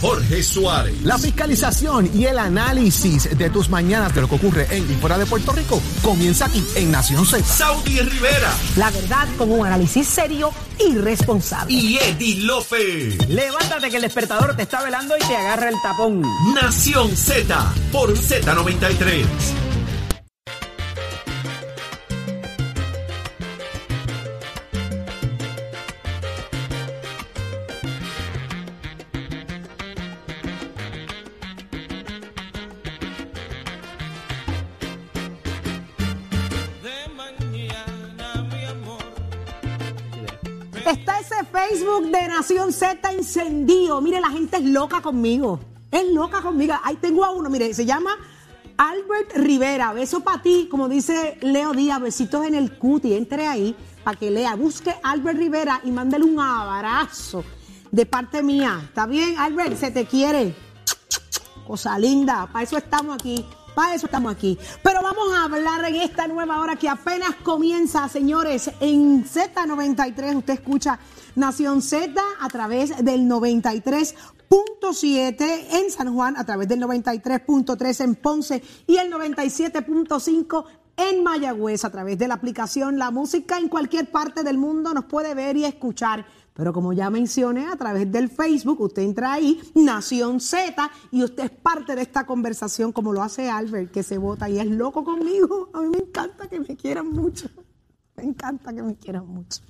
Jorge Suárez. La fiscalización y el análisis de tus mañanas de lo que ocurre en y fuera de Puerto Rico comienza aquí en Nación Z. Saudi Rivera. La verdad con un análisis serio y responsable. Y Eddie Lofe. Levántate que el despertador te está velando y te agarra el tapón. Nación Z por Z93. De Nación Z encendido. Mire, la gente es loca conmigo. Es loca conmigo. Ahí tengo a uno, mire, se llama Albert Rivera. Beso para ti, como dice Leo Díaz, besitos en el cuti. Entre ahí para que lea. Busque Albert Rivera y mándele un abrazo de parte mía. ¿Está bien, Albert? Se te quiere. Cosa linda. Para eso estamos aquí. Para eso estamos aquí. Pero vamos a hablar en esta nueva hora que apenas comienza, señores. En Z93 usted escucha Nación Z a través del 93.7 en San Juan, a través del 93.3 en Ponce y el 97.5 en Mayagüez a través de la aplicación La Música en cualquier parte del mundo nos puede ver y escuchar. Pero como ya mencioné, a través del Facebook, usted entra ahí, Nación Z, y usted es parte de esta conversación, como lo hace Albert, que se vota y es loco conmigo. A mí me encanta que me quieran mucho. Me encanta que me quieran mucho.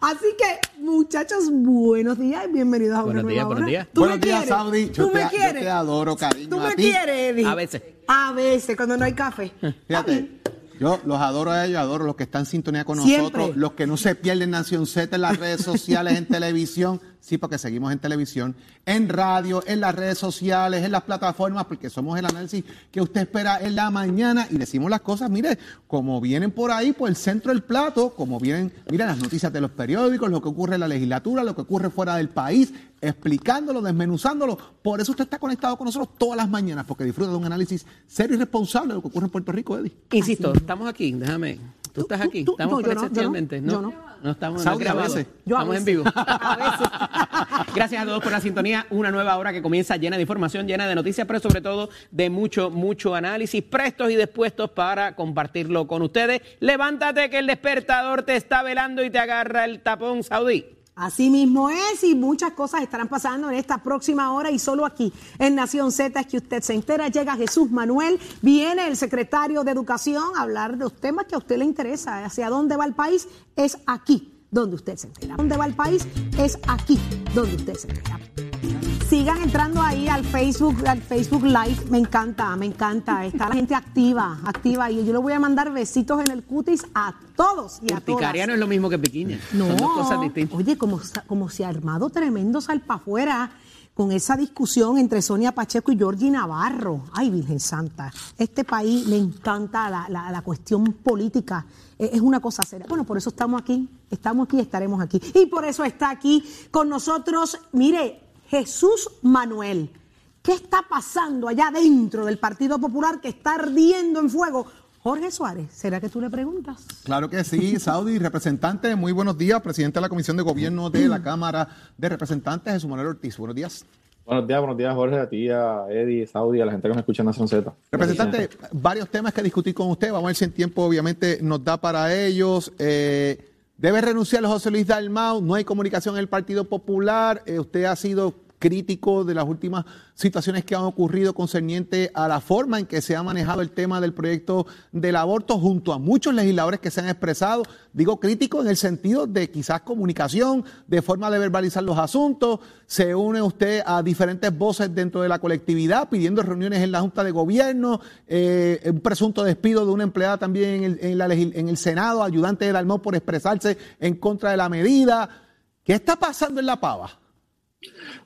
Así que, muchachos, buenos días y bienvenidos a una Buenos días, nueva buenos hora. días. ¿Tú me Buenos días? Saudi. ¿Tú Yo me te, yo quieres? te adoro, cariño. ¿Tú a me ti. quieres, Eddie? A veces. A veces, cuando no hay café. Fíjate, yo los adoro a ellos, adoro los que están en sintonía con Siempre. nosotros, los que no se pierden Nación Z en las redes sociales, en televisión. Sí, porque seguimos en televisión, en radio, en las redes sociales, en las plataformas, porque somos el análisis que usted espera en la mañana y decimos las cosas, mire, como vienen por ahí, por el centro del plato, como vienen, mire, las noticias de los periódicos, lo que ocurre en la legislatura, lo que ocurre fuera del país, explicándolo, desmenuzándolo. Por eso usted está conectado con nosotros todas las mañanas, porque disfruta de un análisis serio y responsable de lo que ocurre en Puerto Rico, Eddie. Insisto, estamos aquí, déjame. Tú estás aquí, estamos no, yo no, yo no, presencialmente, ¿no? no. estamos no es Saudi, a veces. Estamos en vivo. Gracias a todos por la sintonía. Una nueva hora que comienza llena de información, llena de noticias, pero sobre todo de mucho, mucho análisis, prestos y dispuestos para compartirlo con ustedes. Levántate que el despertador te está velando y te agarra el tapón saudí. Así mismo es y muchas cosas estarán pasando en esta próxima hora y solo aquí en Nación Z es que usted se entera. Llega Jesús Manuel, viene el secretario de Educación a hablar de los temas que a usted le interesa. Hacia dónde va el país es aquí donde usted se entera. ¿Dónde va el país? Es aquí donde usted se entera. Sigan entrando ahí al Facebook, al Facebook Live. Me encanta, me encanta. Está la gente activa, activa. Y yo le voy a mandar besitos en el cutis a todos y a todas. No es lo mismo que piquiña. No, Son dos cosas distintas. oye, como, como se ha armado tremendo salpa afuera con esa discusión entre Sonia Pacheco y Georgie Navarro. Ay, Virgen Santa, este país le encanta la, la- la cuestión política. Eh, Es una cosa seria. Bueno, por eso estamos aquí, estamos aquí estaremos aquí. Y por eso está aquí con nosotros, mire, Jesús Manuel. ¿Qué está pasando allá dentro del Partido Popular que está ardiendo en fuego? Jorge Suárez, ¿será que tú le preguntas? Claro que sí, Saudi, representante, muy buenos días, presidente de la Comisión de Gobierno de la Cámara de Representantes, Jesús Manuel Ortiz. Buenos días. Buenos días, buenos días, Jorge, a ti, a Eddie, Saudi, a la gente que me escucha en Nación Z. Representante, varios temas que discutir con usted, vamos a ver si el tiempo obviamente nos da para ellos. Eh, debe renunciar José Luis Dalmau, no hay comunicación en el Partido Popular, Eh, usted ha sido crítico de las últimas situaciones que han ocurrido concerniente a la forma en que se ha manejado el tema del proyecto del aborto junto a muchos legisladores que se han expresado. Digo crítico en el sentido de quizás comunicación, de forma de verbalizar los asuntos. Se une usted a diferentes voces dentro de la colectividad pidiendo reuniones en la Junta de Gobierno, eh, un presunto despido de una empleada también en el, en la en el Senado, ayudante de Dalmau por expresarse en contra de la medida. ¿Qué está pasando en La Pava?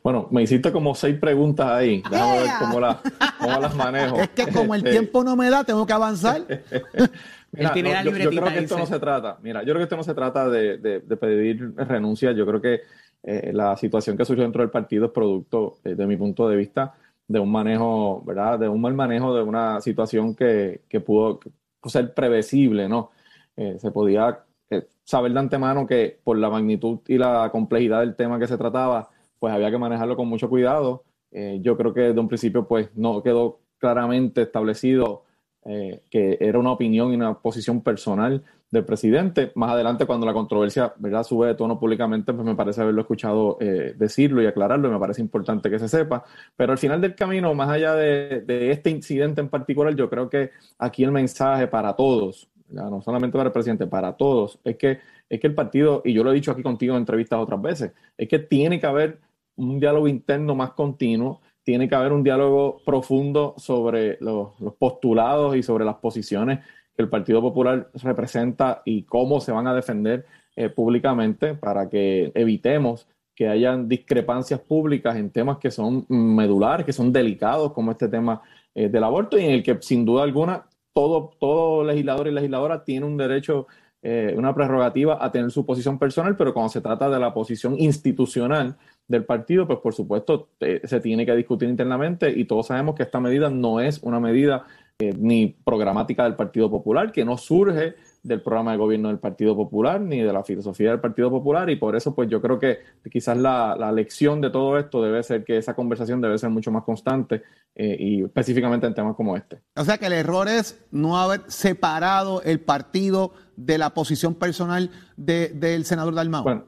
Bueno, me hiciste como seis preguntas ahí. Déjame ver cómo, la- cómo las manejo. Es que como el Este, tiempo no me da, tengo que avanzar. Mira, no, yo, creo que esto dice. no se trata. Mira, yo creo que esto no se trata de, de- de pedir renuncia. Yo creo que eh, la situación que surgió dentro del partido es producto, eh, de mi punto de vista, de un manejo, ¿verdad? De un mal manejo de una situación que, que pudo ser previsible, ¿no? Eh, se podía eh, saber de antemano que por la magnitud y la complejidad del tema que se trataba, pues había que manejarlo con mucho cuidado. Eh, yo creo que desde un principio pues no quedó claramente establecido eh, que era una opinión y una posición personal del presidente. Más adelante, cuando la controversia ¿verdad? sube de tono públicamente, pues me parece haberlo escuchado eh, decirlo y aclararlo, y me parece importante que se sepa. Pero al final del camino, más allá de, este incidente en particular, yo creo que aquí el mensaje para todos, no solamente para el presidente, para todos, es que, es que el partido, y yo lo he dicho aquí contigo en entrevistas otras veces, es que tiene que haber un diálogo interno más continuo, tiene que haber un diálogo profundo sobre los, postulados y sobre las posiciones que el Partido Popular representa y cómo se van a defender eh, públicamente para que evitemos que hayan discrepancias públicas en temas que son medulares, que son delicados, como este tema eh, del aborto, y en el que sin duda alguna todo, todo legislador y legisladora tiene un derecho, eh, una prerrogativa a tener su posición personal, pero cuando se trata de la posición institucional del partido, pues por supuesto se tiene que discutir internamente y todos sabemos que esta medida no es una medida eh, ni programática del Partido Popular, que no surge del programa de gobierno del Partido Popular ni de la filosofía del Partido Popular y por eso pues yo creo que quizás la, la lección de todo esto debe ser que esa conversación debe ser mucho más constante eh, y específicamente en temas como este. O sea que el error es no haber separado el partido de la posición personal de, del senador Dalmau. Bueno,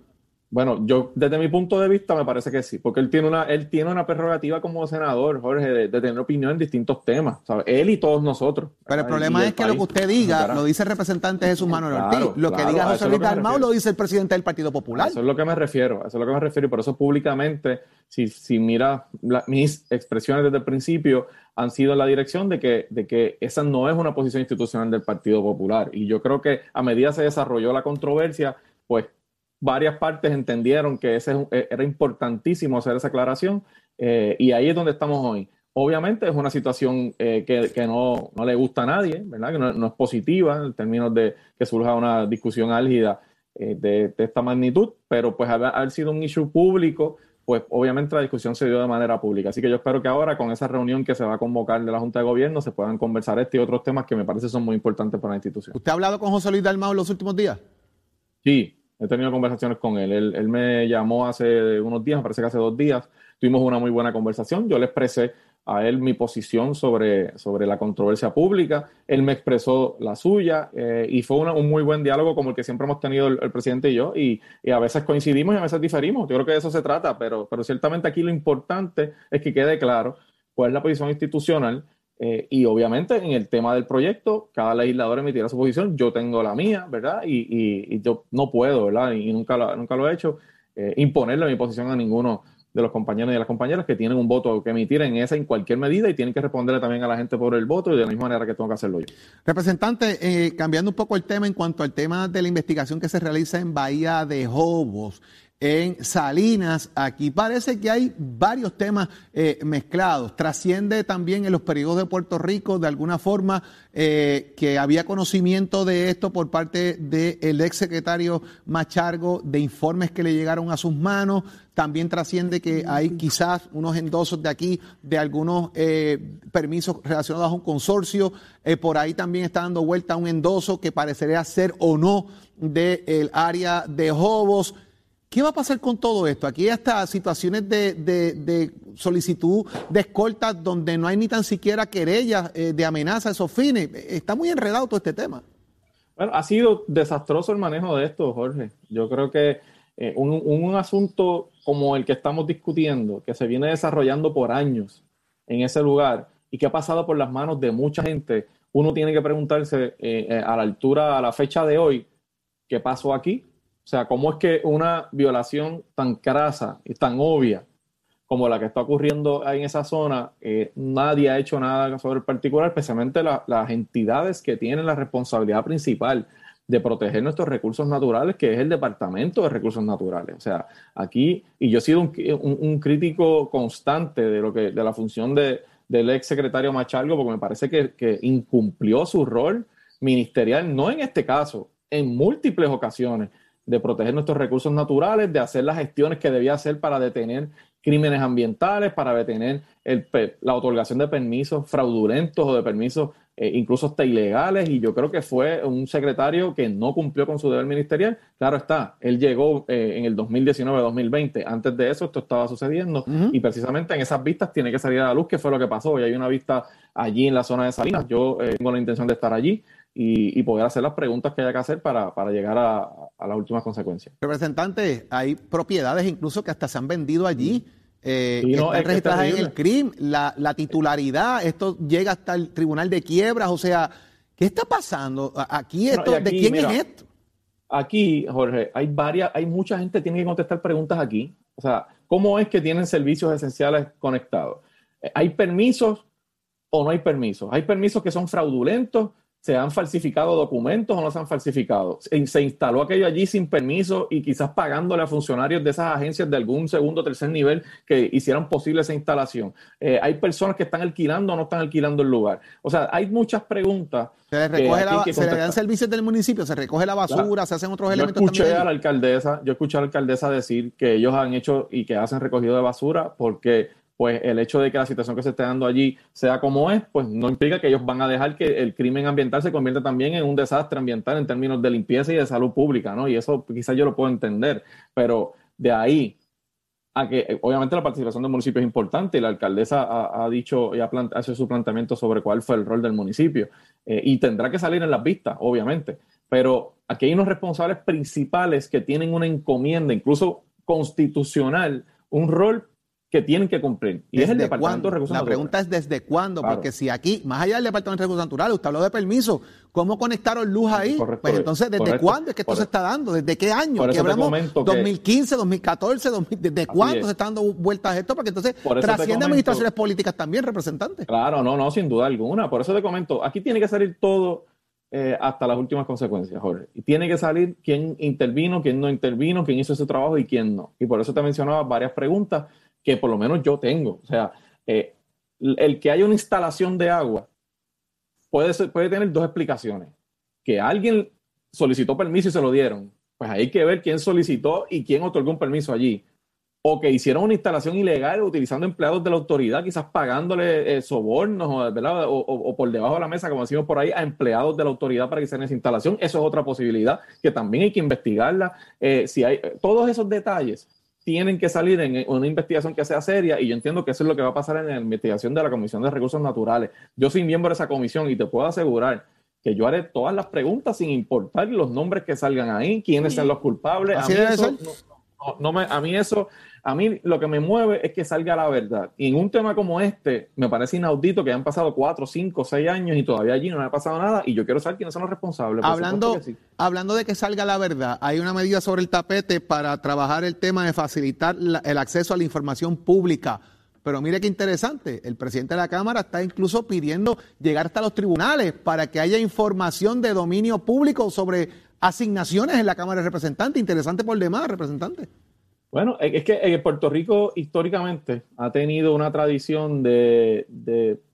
bueno, yo desde mi punto de vista me parece que sí, porque él tiene una, él tiene una prerrogativa como senador, Jorge, de, tener opinión en distintos temas, ¿sabes? Él y todos nosotros. Pero el problema es que lo que usted diga lo dice el representante Jesús Manuel Ortiz, lo que diga José Luis Dalmau lo dice el presidente del Partido Popular. Eso es lo que me refiero, eso es lo que me refiero y por eso públicamente, si, si mira mis expresiones desde el principio, han sido en la dirección de que, de que esa no es una posición institucional del Partido Popular. Y yo creo que a medida se desarrolló la controversia, pues varias partes entendieron que ese eh, era importantísimo hacer esa aclaración eh, y ahí es donde estamos hoy. Obviamente es una situación eh, que, no, le gusta a nadie, ¿verdad? Que no, es positiva en términos de que surja una discusión álgida de, esta magnitud, pero pues haber, haber, sido un issue público, pues obviamente la discusión se dio de manera pública. Así que yo espero que ahora con esa reunión que se va a convocar de la Junta de Gobierno se puedan conversar este y otros temas que me parece son muy importantes para la institución. ¿Usted ha hablado con José Luis Dalmau en los últimos días? Sí, He tenido conversaciones con él. él. me llamó hace unos días, me parece que hace dos días. Tuvimos una muy buena conversación. Yo le expresé a él mi posición sobre, sobre la controversia pública. Él me expresó la suya eh, y fue un muy buen diálogo como el que siempre hemos tenido el, presidente y yo. Y, a veces coincidimos y a veces diferimos. Yo creo que de eso se trata, pero, pero ciertamente aquí lo importante es que quede claro cuál es la posición institucional eh, y obviamente en el tema del proyecto, cada legislador emitirá su posición, yo tengo la mía, ¿verdad? Y, yo no puedo, ¿verdad? Y nunca lo, nunca lo he hecho, eh, imponerle mi posición a ninguno de los compañeros y de las compañeras que tienen un voto que emitir en esa, en cualquier medida, y tienen que responderle también a la gente por el voto y de la misma manera que tengo que hacerlo yo. Representante, eh, cambiando un poco el tema en cuanto al tema de la investigación que se realiza en Bahía de Jobos, en Salinas. Aquí parece que hay varios temas eh, mezclados. Trasciende también en los periodos de Puerto Rico de alguna forma eh, que había conocimiento de esto por parte del ex secretario Machargo, de informes que le llegaron a sus manos. También trasciende que hay quizás unos endosos de aquí de algunos eh, permisos relacionados a un consorcio. por ahí también está dando vuelta un endoso que parecería ser o no del área de Jobos. ¿Qué va a pasar con todo esto? Aquí hay hasta situaciones de, solicitud de escolta donde no hay ni tan siquiera querellas eh, de amenaza a esos fines. Está muy enredado todo este tema. Bueno, ha sido desastroso el manejo de esto, Jorge. Yo creo que eh, un, asunto como el que estamos discutiendo, que se viene desarrollando por años en ese lugar y que ha pasado por las manos de mucha gente, uno tiene que preguntarse eh, a la altura, a la fecha de hoy, ¿qué pasó aquí? O sea, ¿cómo es que una violación tan crasa y tan obvia como la que está ocurriendo en esa zona, eh, nadie ha hecho nada sobre el particular, especialmente las entidades que tienen la responsabilidad principal de proteger nuestros recursos naturales, que es el Departamento de Recursos Naturales. O sea, aquí, y yo he sido un, crítico constante de lo que, de la función de, del ex secretario Machalgo, porque me parece que incumplió su rol ministerial, no en este caso, en múltiples ocasiones de proteger nuestros recursos naturales, de hacer las gestiones que debía hacer para detener crímenes ambientales, para detener el, la otorgación de permisos fraudulentos o de permisos eh, incluso hasta ilegales, y yo creo que fue un secretario que no cumplió con su deber ministerial. Claro está, él llegó eh, en el 2019-2020, antes de eso esto estaba sucediendo, y precisamente en esas vistas tiene que salir a la luz qué fue lo que pasó, y hay una vista allí en la zona de Salinas, yo eh, tengo la intención de estar allí, y, poder hacer las preguntas que haya que hacer para, llegar a, a, las últimas consecuencias. Representante, hay propiedades incluso que hasta se han vendido allí eh, están registradas en el CRIM, la, titularidad, esto llega hasta el Tribunal de Quiebras, o sea, ¿qué está pasando? Aquí esto, ¿de quién es esto? Aquí, Jorge, hay varias, hay mucha gente que tiene que contestar preguntas aquí. O sea, ¿cómo es que tienen servicios esenciales conectados? Eh, ¿Hay permisos o no hay permisos? ¿Hay permisos que son fraudulentos? Se han falsificado documentos o no se han falsificado. Se, instaló aquello allí sin permiso y quizás pagándole a funcionarios de esas agencias de algún segundo o tercer nivel que hicieran posible esa instalación. Eh, hay personas que están alquilando o no están alquilando el lugar. O sea, hay muchas preguntas. Se, le dan servicios del municipio, se recoge la basura, se hacen otros elementos. Yo escuché a la alcaldesa, yo escuché a la alcaldesa decir que ellos han hecho y que hacen recogido de basura porque pues el hecho de que la situación que se esté dando allí sea como es, pues no implica que ellos van a dejar que el crimen ambiental se convierta también en un desastre ambiental en términos de limpieza y de salud pública, ¿no? Y eso quizás yo lo puedo entender, pero de ahí a que obviamente la participación del municipio es importante y la alcaldesa ha, dicho y ha hecho su planteamiento sobre cuál fue el rol del municipio eh, y tendrá que salir en las vistas, obviamente, pero aquí hay unos responsables principales que tienen una encomienda, incluso constitucional, un rol que tienen que cumplir. Y es el Departamento de Recursos La pregunta es desde cuándo, porque si aquí, más allá del Departamento de Recursos Naturales, usted habló de permiso, ¿cómo conectaron luz ahí? pues entonces, ¿desde cuándo es que esto se está dando? ¿Desde qué año? ¿Que hablamos 2015, 2014, ¿desde cuándo se está dando vueltas esto? Porque entonces trasciende administraciones políticas también, representantes. Claro, no, no, sin duda alguna. Por eso te comento, aquí tiene que salir todo eh, hasta las últimas consecuencias, Jorge. Y tiene que salir quién intervino, quién no intervino, quién hizo ese trabajo y quién no. Y por eso te mencionaba varias preguntas que por lo menos yo tengo. O sea, eh, el que haya una instalación de agua puede, puede tener dos explicaciones. Que alguien solicitó permiso y se lo dieron. Pues hay que ver quién solicitó y quién otorgó un permiso allí. O que hicieron una instalación ilegal utilizando empleados de la autoridad, quizás pagándole eh, sobornos o, o, por debajo de la mesa, como decimos por ahí, a empleados de la autoridad para que hicieran esa instalación. Eso es otra posibilidad que también hay que investigarla. Eh, si hay todos esos detalles tienen que salir en una investigación que sea seria y yo entiendo que eso es lo que va a pasar en la investigación de la Comisión de Recursos Naturales. Yo soy miembro de esa comisión y te puedo asegurar que yo haré todas las preguntas sin importar los nombres que salgan ahí, quiénes sean los culpables. a mí, eso, no, me, a mí eso a mí lo que me mueve es que salga la verdad. Y en un tema como este, me parece inaudito que hayan pasado cuatro, cinco, seis años y todavía allí no ha pasado nada. Y yo quiero saber quiénes son los responsables. Hablando, hablando de que salga la verdad, hay una medida sobre el tapete para trabajar el tema de facilitar el acceso a la información pública. Pero mire qué interesante, el presidente de la Cámara está incluso pidiendo llegar hasta los tribunales para que haya información de dominio público sobre asignaciones en la Cámara de Representantes. Interesante por demás, representante. Bueno, es que Puerto Rico históricamente ha tenido una tradición de,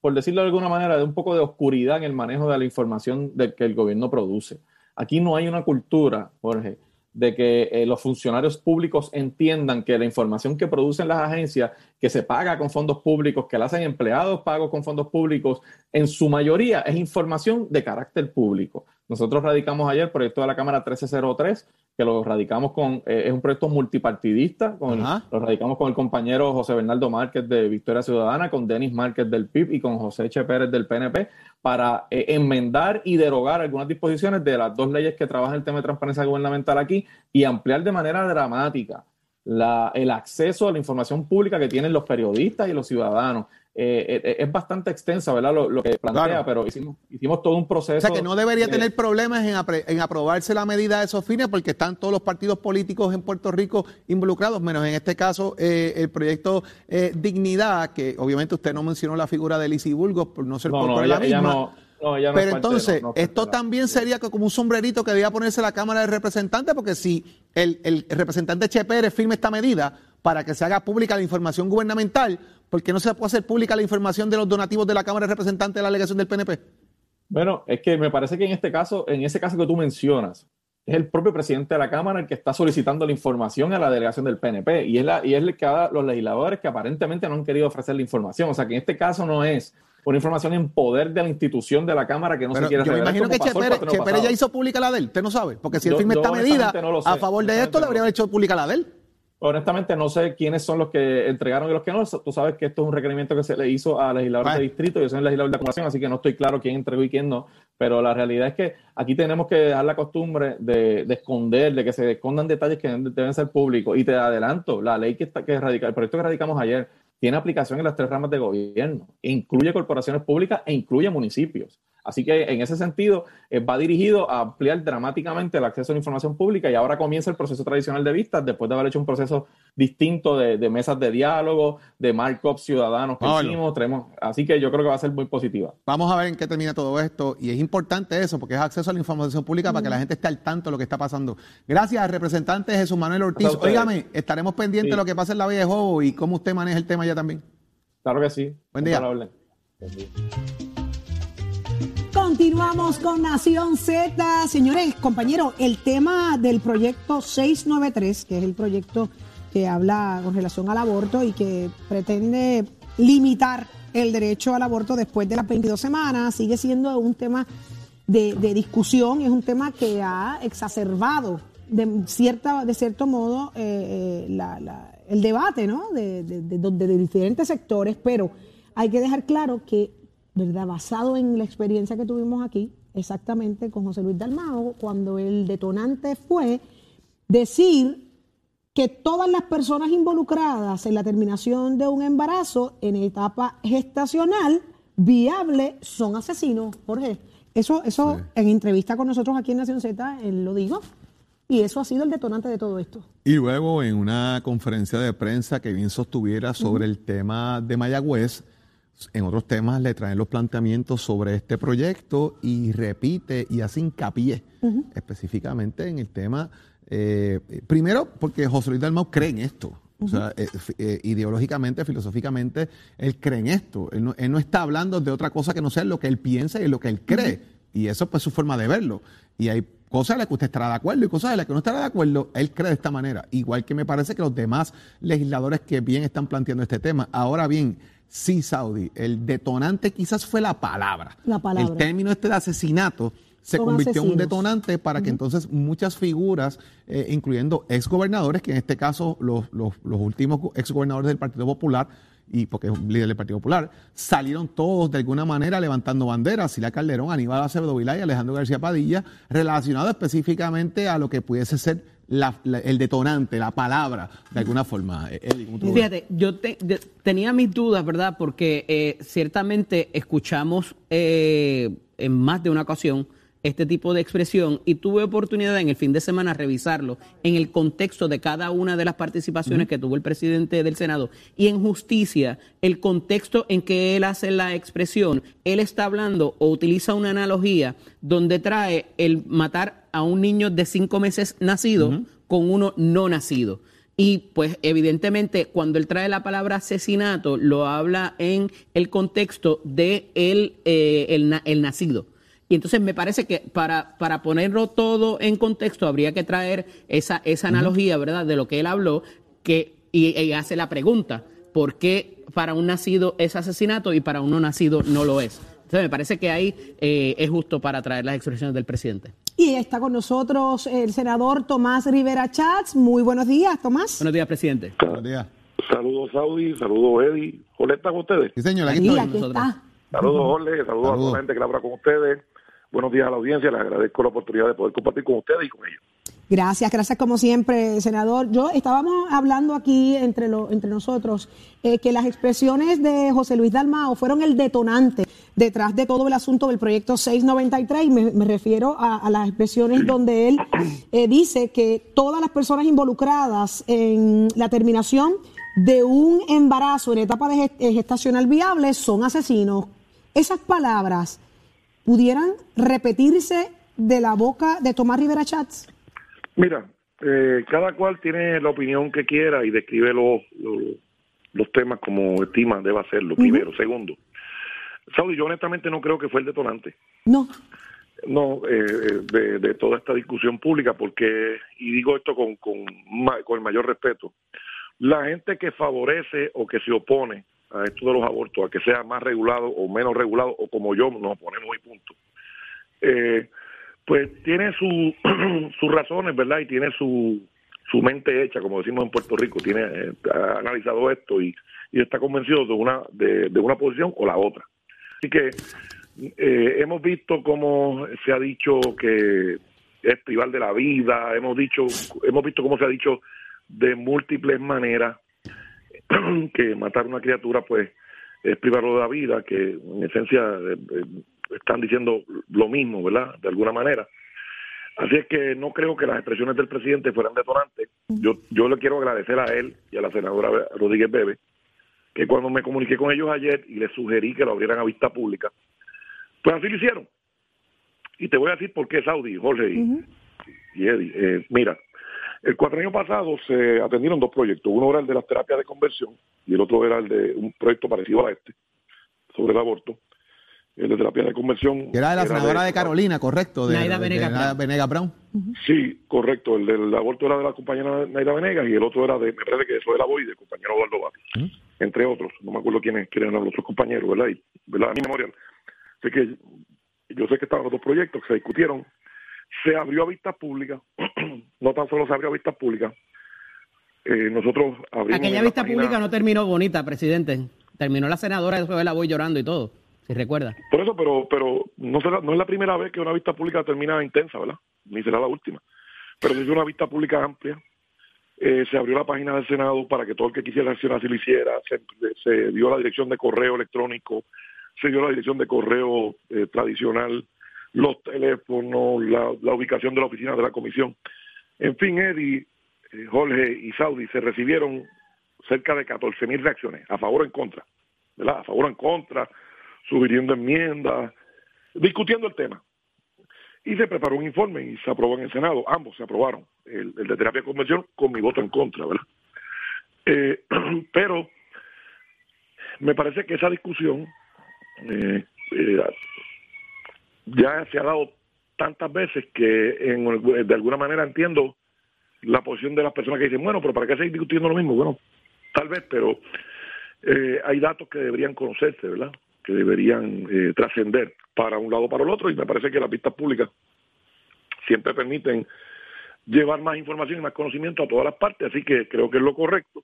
por decirlo de alguna manera, de un poco de oscuridad en el manejo de la información que el gobierno produce. Aquí no hay una cultura, Jorge, de que eh, los funcionarios públicos entiendan que la información que producen las agencias, que se paga con fondos públicos, que la hacen empleados pagos con fondos públicos, en su mayoría es información de carácter público. Nosotros radicamos ayer el proyecto de la Cámara 1303, que lo radicamos con, eh, es un proyecto multipartidista, con lo radicamos con el compañero José Bernardo Márquez de Victoria Ciudadana, con Denis Márquez del PIB y con José Che Pérez del PNP, para eh, enmendar y derogar algunas disposiciones de las dos leyes que trabajan el tema de transparencia gubernamental aquí y ampliar de manera dramática el acceso a la información pública que tienen los periodistas y los ciudadanos. Eh, eh, es bastante extensa, ¿verdad? Lo, que plantea, pero hicimos, hicimos todo un proceso. O sea, que no debería tener problemas en, aprobarse la medida de esos fines porque están todos los partidos políticos en Puerto Rico involucrados, menos en este caso eh, el proyecto Dignidad, que obviamente usted no mencionó la figura de Lizy Burgos por no ser por, la misma. Pero entonces, esto también sería como un sombrerito que debía ponerse la Cámara de Representantes, porque si el, el representante Che Pérez firme esta medida para que se haga pública la información gubernamental, ¿por qué no se puede hacer pública la información de los donativos de la Cámara de Representantes de la delegación del PNP? Bueno, es que me parece que en este caso, en ese caso que tú mencionas, es el propio presidente de la Cámara el que está solicitando la información a la delegación del PNP y es, la, y es el que los legisladores que aparentemente no han querido ofrecer la información. O sea que en este caso no es una información en poder de la institución de la Cámara que no Pero se quiere yo me imagino que Chepere, ya hizo pública la de él. Usted no sabe. Porque si él firma esta medida no a favor de esto, no haber hecho pública la de él. Honestamente, no sé quiénes son los que entregaron y los que no. Tú sabes que esto es un requerimiento que se le hizo a legisladores Bueno. de distrito. Yo soy el legislador de acumulación, así que no estoy claro quién entregó y quién no. Pero la realidad es que aquí tenemos que dejar la costumbre de, de esconder, de que se escondan detalles que deben, deben ser públicos. Y te adelanto, la ley que, está, que radica, el proyecto que radicamos ayer tiene aplicación en las tres ramas de gobierno. Incluye corporaciones públicas e incluye municipios. Así que en ese sentido eh, va dirigido a ampliar dramáticamente el acceso a la información pública y ahora comienza el proceso tradicional de vistas después de haber hecho un proceso distinto de, de mesas de diálogo, de markup ciudadanos que verlo. hicimos. Traemos, así que yo creo que va a ser muy positiva. Vamos a ver en qué termina todo esto. Y es importante eso, porque es acceso a la información pública para que la gente esté al tanto de lo que está pasando. Gracias, representante Jesús Manuel Ortiz. Óigame, estaremos pendientes de lo que pasa en la Villa de Jobo y cómo usted maneja el tema ya también. Claro que sí. Buen día. Buen día. Continuamos con Nación Z. Señores, compañeros, el tema del proyecto 693, que es el proyecto que habla con relación al aborto y que pretende limitar el derecho al aborto después de las 22 semanas, sigue siendo un tema de, discusión, es un tema que ha exacerbado de, cierta, de cierto modo eh, eh, el debate ¿no? de- de diferentes sectores, pero hay que dejar claro que, ¿verdad? basado en la experiencia que tuvimos aquí, exactamente con José Luis Dalmao, cuando el detonante fue decir que todas las personas involucradas en la terminación de un embarazo en etapa gestacional viable son asesinos, Jorge. Eso, eso en entrevista con nosotros aquí en Nación Z, él lo dijo, y eso ha sido el detonante de todo esto. Y luego en una conferencia de prensa que bien sostuviera sobre el tema de Mayagüez, en otros temas le traen los planteamientos sobre este proyecto y repite y hace hincapié específicamente en el tema, eh, primero porque José Luis Dalmau cree en esto. O sea, eh, eh, ideológicamente, filosóficamente, él cree en esto. Él no, él no está hablando de otra cosa que no sea lo que él piensa y lo que él cree. Y eso pues, es su forma de verlo. Y hay cosas en las que usted estará de acuerdo y cosas en las que no estará de acuerdo. Él cree de esta manera. Igual que me parece que los demás legisladores que bien están planteando este tema. Ahora bien, sí, Saudi, el detonante quizás fue la palabra. La palabra. El término este de asesinato se Son convirtió en un detonante para que entonces muchas figuras, eh, incluyendo exgobernadores, que en este caso los, los, los últimos exgobernadores del Partido Popular, y porque es un líder del Partido Popular, salieron todos de alguna manera levantando banderas, Sila Calderón, Aníbal Acevedo Vilá y Alejandro García Padilla, relacionado específicamente a lo que pudiese ser la- el detonante, la palabra, de alguna forma. Eh, Eddie, ¿cómo tú lo ves? Fíjate, yo te- tenía mis dudas, ¿verdad? Porque eh, ciertamente escuchamos eh, en más de una ocasión este tipo de expresión y tuve oportunidad en el fin de semana revisarlo en el contexto de cada una de las participaciones que tuvo el presidente del Senado y en justicia el contexto en que él hace la expresión, él está hablando o utiliza una analogía donde trae el matar a un niño de cinco meses nacido con uno no nacido. Y pues evidentemente cuando él trae la palabra asesinato lo habla en el contexto de el, eh, el, el nacido. Y entonces me parece que para, para ponerlo todo en contexto habría que traer esa, esa analogía, ¿verdad? De lo que él habló que, y, y hace la pregunta, ¿por qué para un nacido es asesinato y para un no nacido no lo es? Entonces me parece que ahí eh, es justo para traer las expresiones del presidente. Y está con nosotros el senador Tomás Rivera Chats. Muy buenos días, Tomás. Buenos días, presidente. Buenos días. Saludos Saudi, saludos Eddie. Jorge, ¿están ustedes? Sí, señor, aquí estoy. aquí nosotros. está. Saludos Jorge, saludos, a Saludos. toda la gente que labra con ustedes. Buenos días a la audiencia, les agradezco la oportunidad de poder compartir con ustedes y con ellos. Gracias, gracias como siempre, senador. Yo estábamos hablando aquí entre, lo- entre nosotros eh, que las expresiones de José Luis Dalmao fueron el detonante detrás de todo el asunto del proyecto 693 y me, me refiero a, a las expresiones donde él eh, dice que todas las personas involucradas en la terminación de un embarazo en etapa de gest- gestacional viable son asesinos. Esas palabras pudieran repetirse de la boca de Tomás Rivera Chats. Mira, eh, cada cual tiene la opinión que quiera y describe los, los, los temas como estima debe hacerlo, primero. Segundo, Saudi, yo honestamente no creo que fue el detonante. No. No, eh, de, de toda esta discusión pública, porque, y digo esto con, con, con el mayor respeto, la gente que favorece o que se opone a esto de los abortos, a que sea más regulado o menos regulado, o como yo nos ponemos y punto, eh, pues tiene su, sus razones, ¿verdad? Y tiene su, su mente hecha, como decimos en Puerto Rico, tiene eh, analizado esto y, y está convencido de una, de, de una posición o la otra. Así que eh, hemos visto cómo se ha dicho que es privar de la vida, hemos dicho, hemos visto cómo se ha dicho de múltiples maneras que matar a una criatura pues es privarlo de la vida, que en esencia eh, eh, están diciendo lo mismo, ¿verdad? De alguna manera. Así es que no creo que las expresiones del presidente fueran detonantes. Yo, yo le quiero agradecer a él y a la senadora Rodríguez Bebe que cuando me comuniqué con ellos ayer y les sugerí que lo abrieran a vista pública, pues así lo hicieron. Y te voy a decir por qué, Saudi, Jorge y, y Eddie. Eh, mira, el cuatrienio pasado se atendieron dos proyectos. Uno era el de las terapias de conversión y el otro era el de un proyecto parecido a este, sobre el aborto. El de terapia de conversión. Era de la senadora de, Carolina, correcto. De, Naida de- de Venegas Naida Venegas Brown. Sí, correcto. El del aborto era de la compañera Naida Venegas y el otro era de, me parece que eso era hoy del compañero Eduardo Bati, entre otros. No me acuerdo quiénes, quiénes eran los otros compañeros, ¿verdad? Y, ¿verdad? A mi memoria. Así que yo sé que estaban los dos proyectos que se discutieron. Se abrió a vistas públicas. no tan solo se abrió a vistas públicas. Eh, nosotros abrimos. Aquella vista página- pública no terminó bonita, presidente. Terminó la senadora de la voy llorando y todo, si recuerda. Por eso, pero pero no será, no es la primera vez que una vista pública termina intensa, ¿verdad? Ni será la última. Pero se hizo una vista pública amplia. Eh, se abrió la página del Senado para que todo el que quisiera accionar así lo hiciera. Se, se dio la dirección de correo electrónico, se dio la dirección de correo eh, tradicional, los teléfonos, la, ubicación de la oficina de la comisión. En fin, Eddie, eh, Jorge y Saudi se recibieron cerca de 14 mil reacciones, a favor o en contra, ¿verdad? A favor o en contra, sugiriendo enmiendas, discutiendo el tema. Y se preparó un informe y se aprobó en el Senado, ambos se aprobaron, el, el de terapia de conversión con mi voto en contra, ¿verdad? Eh, pero me parece que esa discusión eh, eh, ya se ha dado tantas veces que en- de alguna manera entiendo la posición de las personas que dicen, bueno, pero ¿para qué seguir discutiendo lo mismo? Bueno, tal vez, pero eh, hay datos que deberían conocerse, ¿verdad? Que deberían eh, trascender para un lado o para el otro y me parece que las vistas públicas siempre permiten llevar más información y más conocimiento a todas las partes, así que creo que es lo correcto.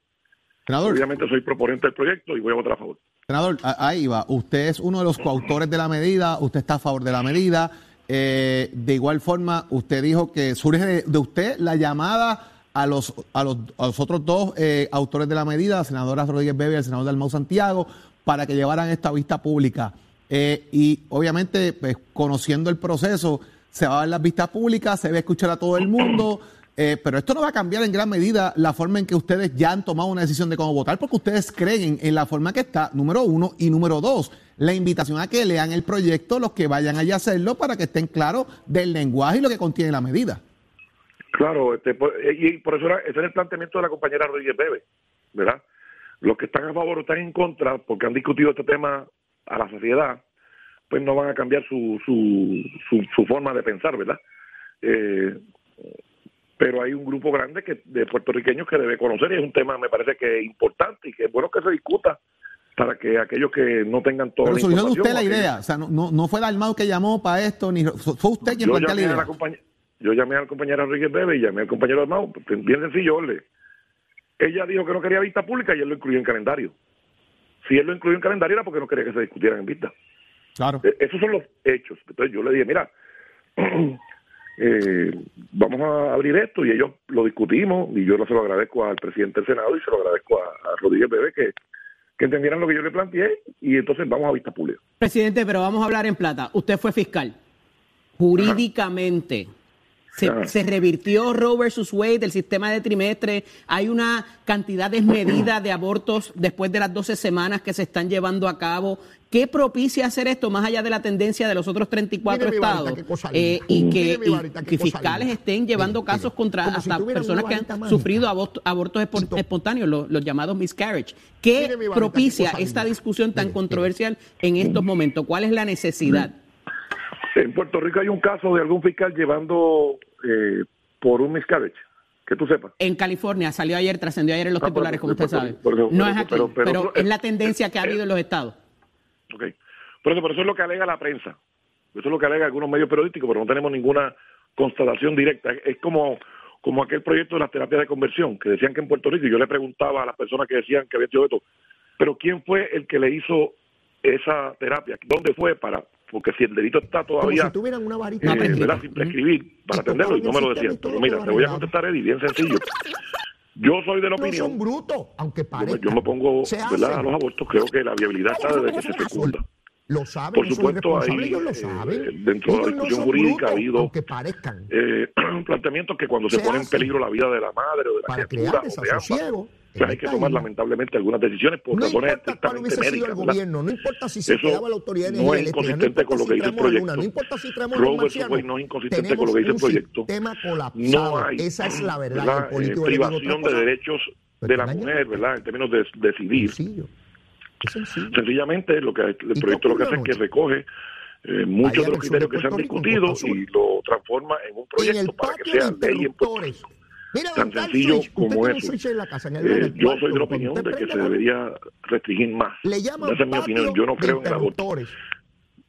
Senador, Obviamente soy proponente del proyecto y voy a votar a favor. senador, ahí va. Usted es uno de los coautores de la medida, usted está a favor de la medida. Eh, de igual forma, usted dijo que surge de, de usted la llamada a los, a los, a los otros dos eh, autores de la medida, la senadora Rodríguez Bebe y el senador Dalmau Santiago, para que llevaran esta vista pública. Eh, y obviamente, pues, conociendo el proceso, se va a dar las vistas públicas, se va a escuchar a todo el mundo, eh, pero esto no va a cambiar en gran medida la forma en que ustedes ya han tomado una decisión de cómo votar, porque ustedes creen en, la forma que está, número uno, y número dos, la invitación a que lean el proyecto los que vayan allá a hacerlo para que estén claros del lenguaje y lo que contiene la medida. Claro, este, por- y por eso era, ese era el planteamiento de la compañera Rodríguez Bebe, ¿verdad? Los que están a favor o están en contra, porque han discutido este tema a la sociedad, pues no van a cambiar su, su, su, su forma de pensar, ¿verdad? Eh, pero hay un grupo grande que de puertorriqueños que debe conocer y es un tema, me parece que importante y que es bueno que se discuta para que aquellos que no tengan toda Pero surgió de usted la idea, o sea, no, no, no fue Dalmau que llamó para esto, ni fue usted quien yo plantea la idea. la yo llamé al compañero Enrique Bebe y llamé al compañero Armado, bien sencillo, Orle. Ella dijo que no quería vista pública y él lo incluyó en calendario. Si él lo incluyó en calendario era porque no quería que se discutieran en vista. Claro. Eh, Esos son los hechos. Entonces yo le dije, mira, eh, vamos a abrir esto y ellos lo discutimos y yo se lo agradezco al presidente del Senado y se lo agradezco a, a Rodríguez Bebe que, que entendieran lo que yo le planteé y entonces vamos a vista pública. Presidente, pero vamos a hablar en plata. Usted fue fiscal. Jurídicamente, se, revirtió Roe versus Wade, el sistema de trimestre. Hay una cantidad desmedida de abortos después de las 12 semanas que se están llevando a cabo. ¿Qué propicia hacer esto más allá de la tendencia de los otros 34 Mire mi varita, estados? Eh, y que, y varita, qué que fiscales estén llevando casos contra si hasta personas que han mágica. sufrido aborto- abortos espon- Y to- espontáneos, los, los llamados miscarriage. ¿Qué varita, propicia esta discusión tan controversial en estos momentos? ¿Cuál es la necesidad? En Puerto Rico hay un caso de algún fiscal llevando eh, por un miscarriage, que tú sepas. En California salió ayer, trascendió ayer en los Ah, titulares, como usted sabe. no es aquí, pero- pero, pero- es la tendencia que ha habido en los estados. Ok. Por eso, por eso es lo que alega la prensa. Eso es lo que alega algunos medios periodísticos, pero no tenemos ninguna constatación directa. Es como, como aquel proyecto de las terapias de conversión, que decían que en Puerto Rico, y yo le preguntaba a las personas que decían que había hecho esto, pero ¿quién fue el que le hizo esa terapia? ¿Dónde fue para? Porque si el delito está Como todavía si tuvieran una varita. eh. ¿verdad? sin prescribir para atenderlo, y no me lo decían. Pero mira, te voy a contestar, Eddie, bien sencillo. Yo soy de la No opinión son brutos, aunque yo me, parezcan. yo me pongo ¿verdad? a los abortos, creo que la viabilidad está desde que se fecunda. Lo saben, Por supuesto, ahí, ellos lo eh, saben. dentro de la no discusión jurídica ha habido- eh, planteamientos que cuando se, Se pone en peligro la vida de la madre o de la Para criatura crear o de ambas, pues hay que tomar lamentablemente algunas decisiones por No razones estrictamente hubiese sido médicas. el gobierno, no importa si se Eso quedaba la autoridad no es no inconsistente importa con lo si que dice el luna, proyecto. no importa si traemos no es inconsistente con lo que dice el proyecto. colapsado. No hay Esa es la verdad. ¿verdad? el Eh, privación de derechos de la mujer, ¿verdad? En términos de decidir. Sencillo. Sencillo. Sencillamente lo que el proyecto lo que hace es que recoge eh, muchos Allá de en los criterios que se han en discutido y lo transforma en un En proyecto el para que sea ley en Puerto. Rico. Mira, Tan sencillo switch. como eso. en la casa, en el, Eh, yo cuarto, soy de la opinión de que se debería restringir más. Le llaman Esa es mi opinión. Yo no creo en el aborto.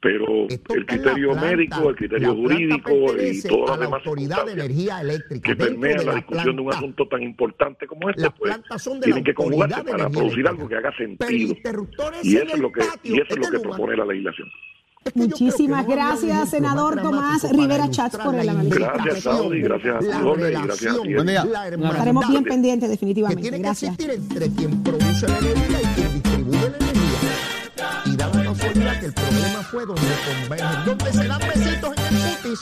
Pero Esto el criterio planta. médico, el criterio jurídico y todas las la demás Autoridad de Energía Eléctrica. que de la la discusión de un asunto tan importante como este, Las pues plantas son de tienen que conjugarse para producir Eléctrica. algo que haga sentido. Y eso es el lo que, y eso es lo que propone la legislación. Es que que Muchísimas no gracias, senador más Tomás Rivera Chats, por la análisis. Gracias, Saudi, gracias a la relación. Buen día. La Estaremos bien pendientes, que definitivamente. tiene que Gracias. existir entre quien produce la energía y quien distribuye la energía. Y da la casualidad que el problema fue donde convergen, donde se dan besitos en el cutis,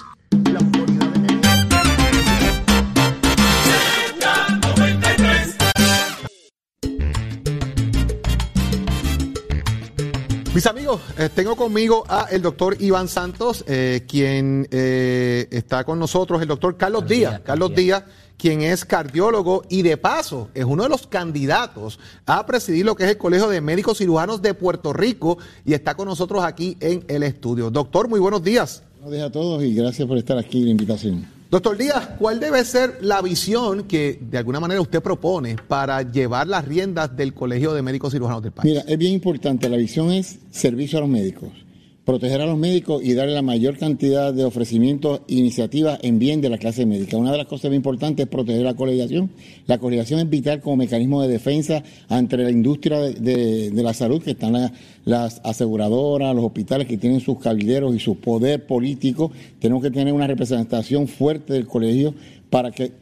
Mis amigos, eh, tengo conmigo a el doctor Iván Santos, eh, quien eh, está con nosotros, el doctor Carlos Díaz. Carlos Díaz, quien es cardiólogo y de paso es uno de los candidatos a presidir lo que es el Colegio de Médicos Cirujanos de Puerto Rico y está con nosotros aquí en el estudio. Doctor, muy buenos días. Buenos días a todos y gracias por estar aquí la invitación. Doctor Díaz, ¿cuál debe ser la visión que de alguna manera usted propone para llevar las riendas del Colegio de Médicos Cirujanos del país? Mira, es bien importante, la visión es servicio a los médicos, proteger a los médicos y darle la mayor cantidad de ofrecimientos e iniciativas en bien de la clase médica. Una de las cosas bien importantes es proteger la colegiación. La colegiación es vital como mecanismo de defensa ante la industria de, la salud, que están la- las aseguradoras, los hospitales que tienen sus cabilderos y su poder político. Tenemos que tener una representación fuerte del colegio para que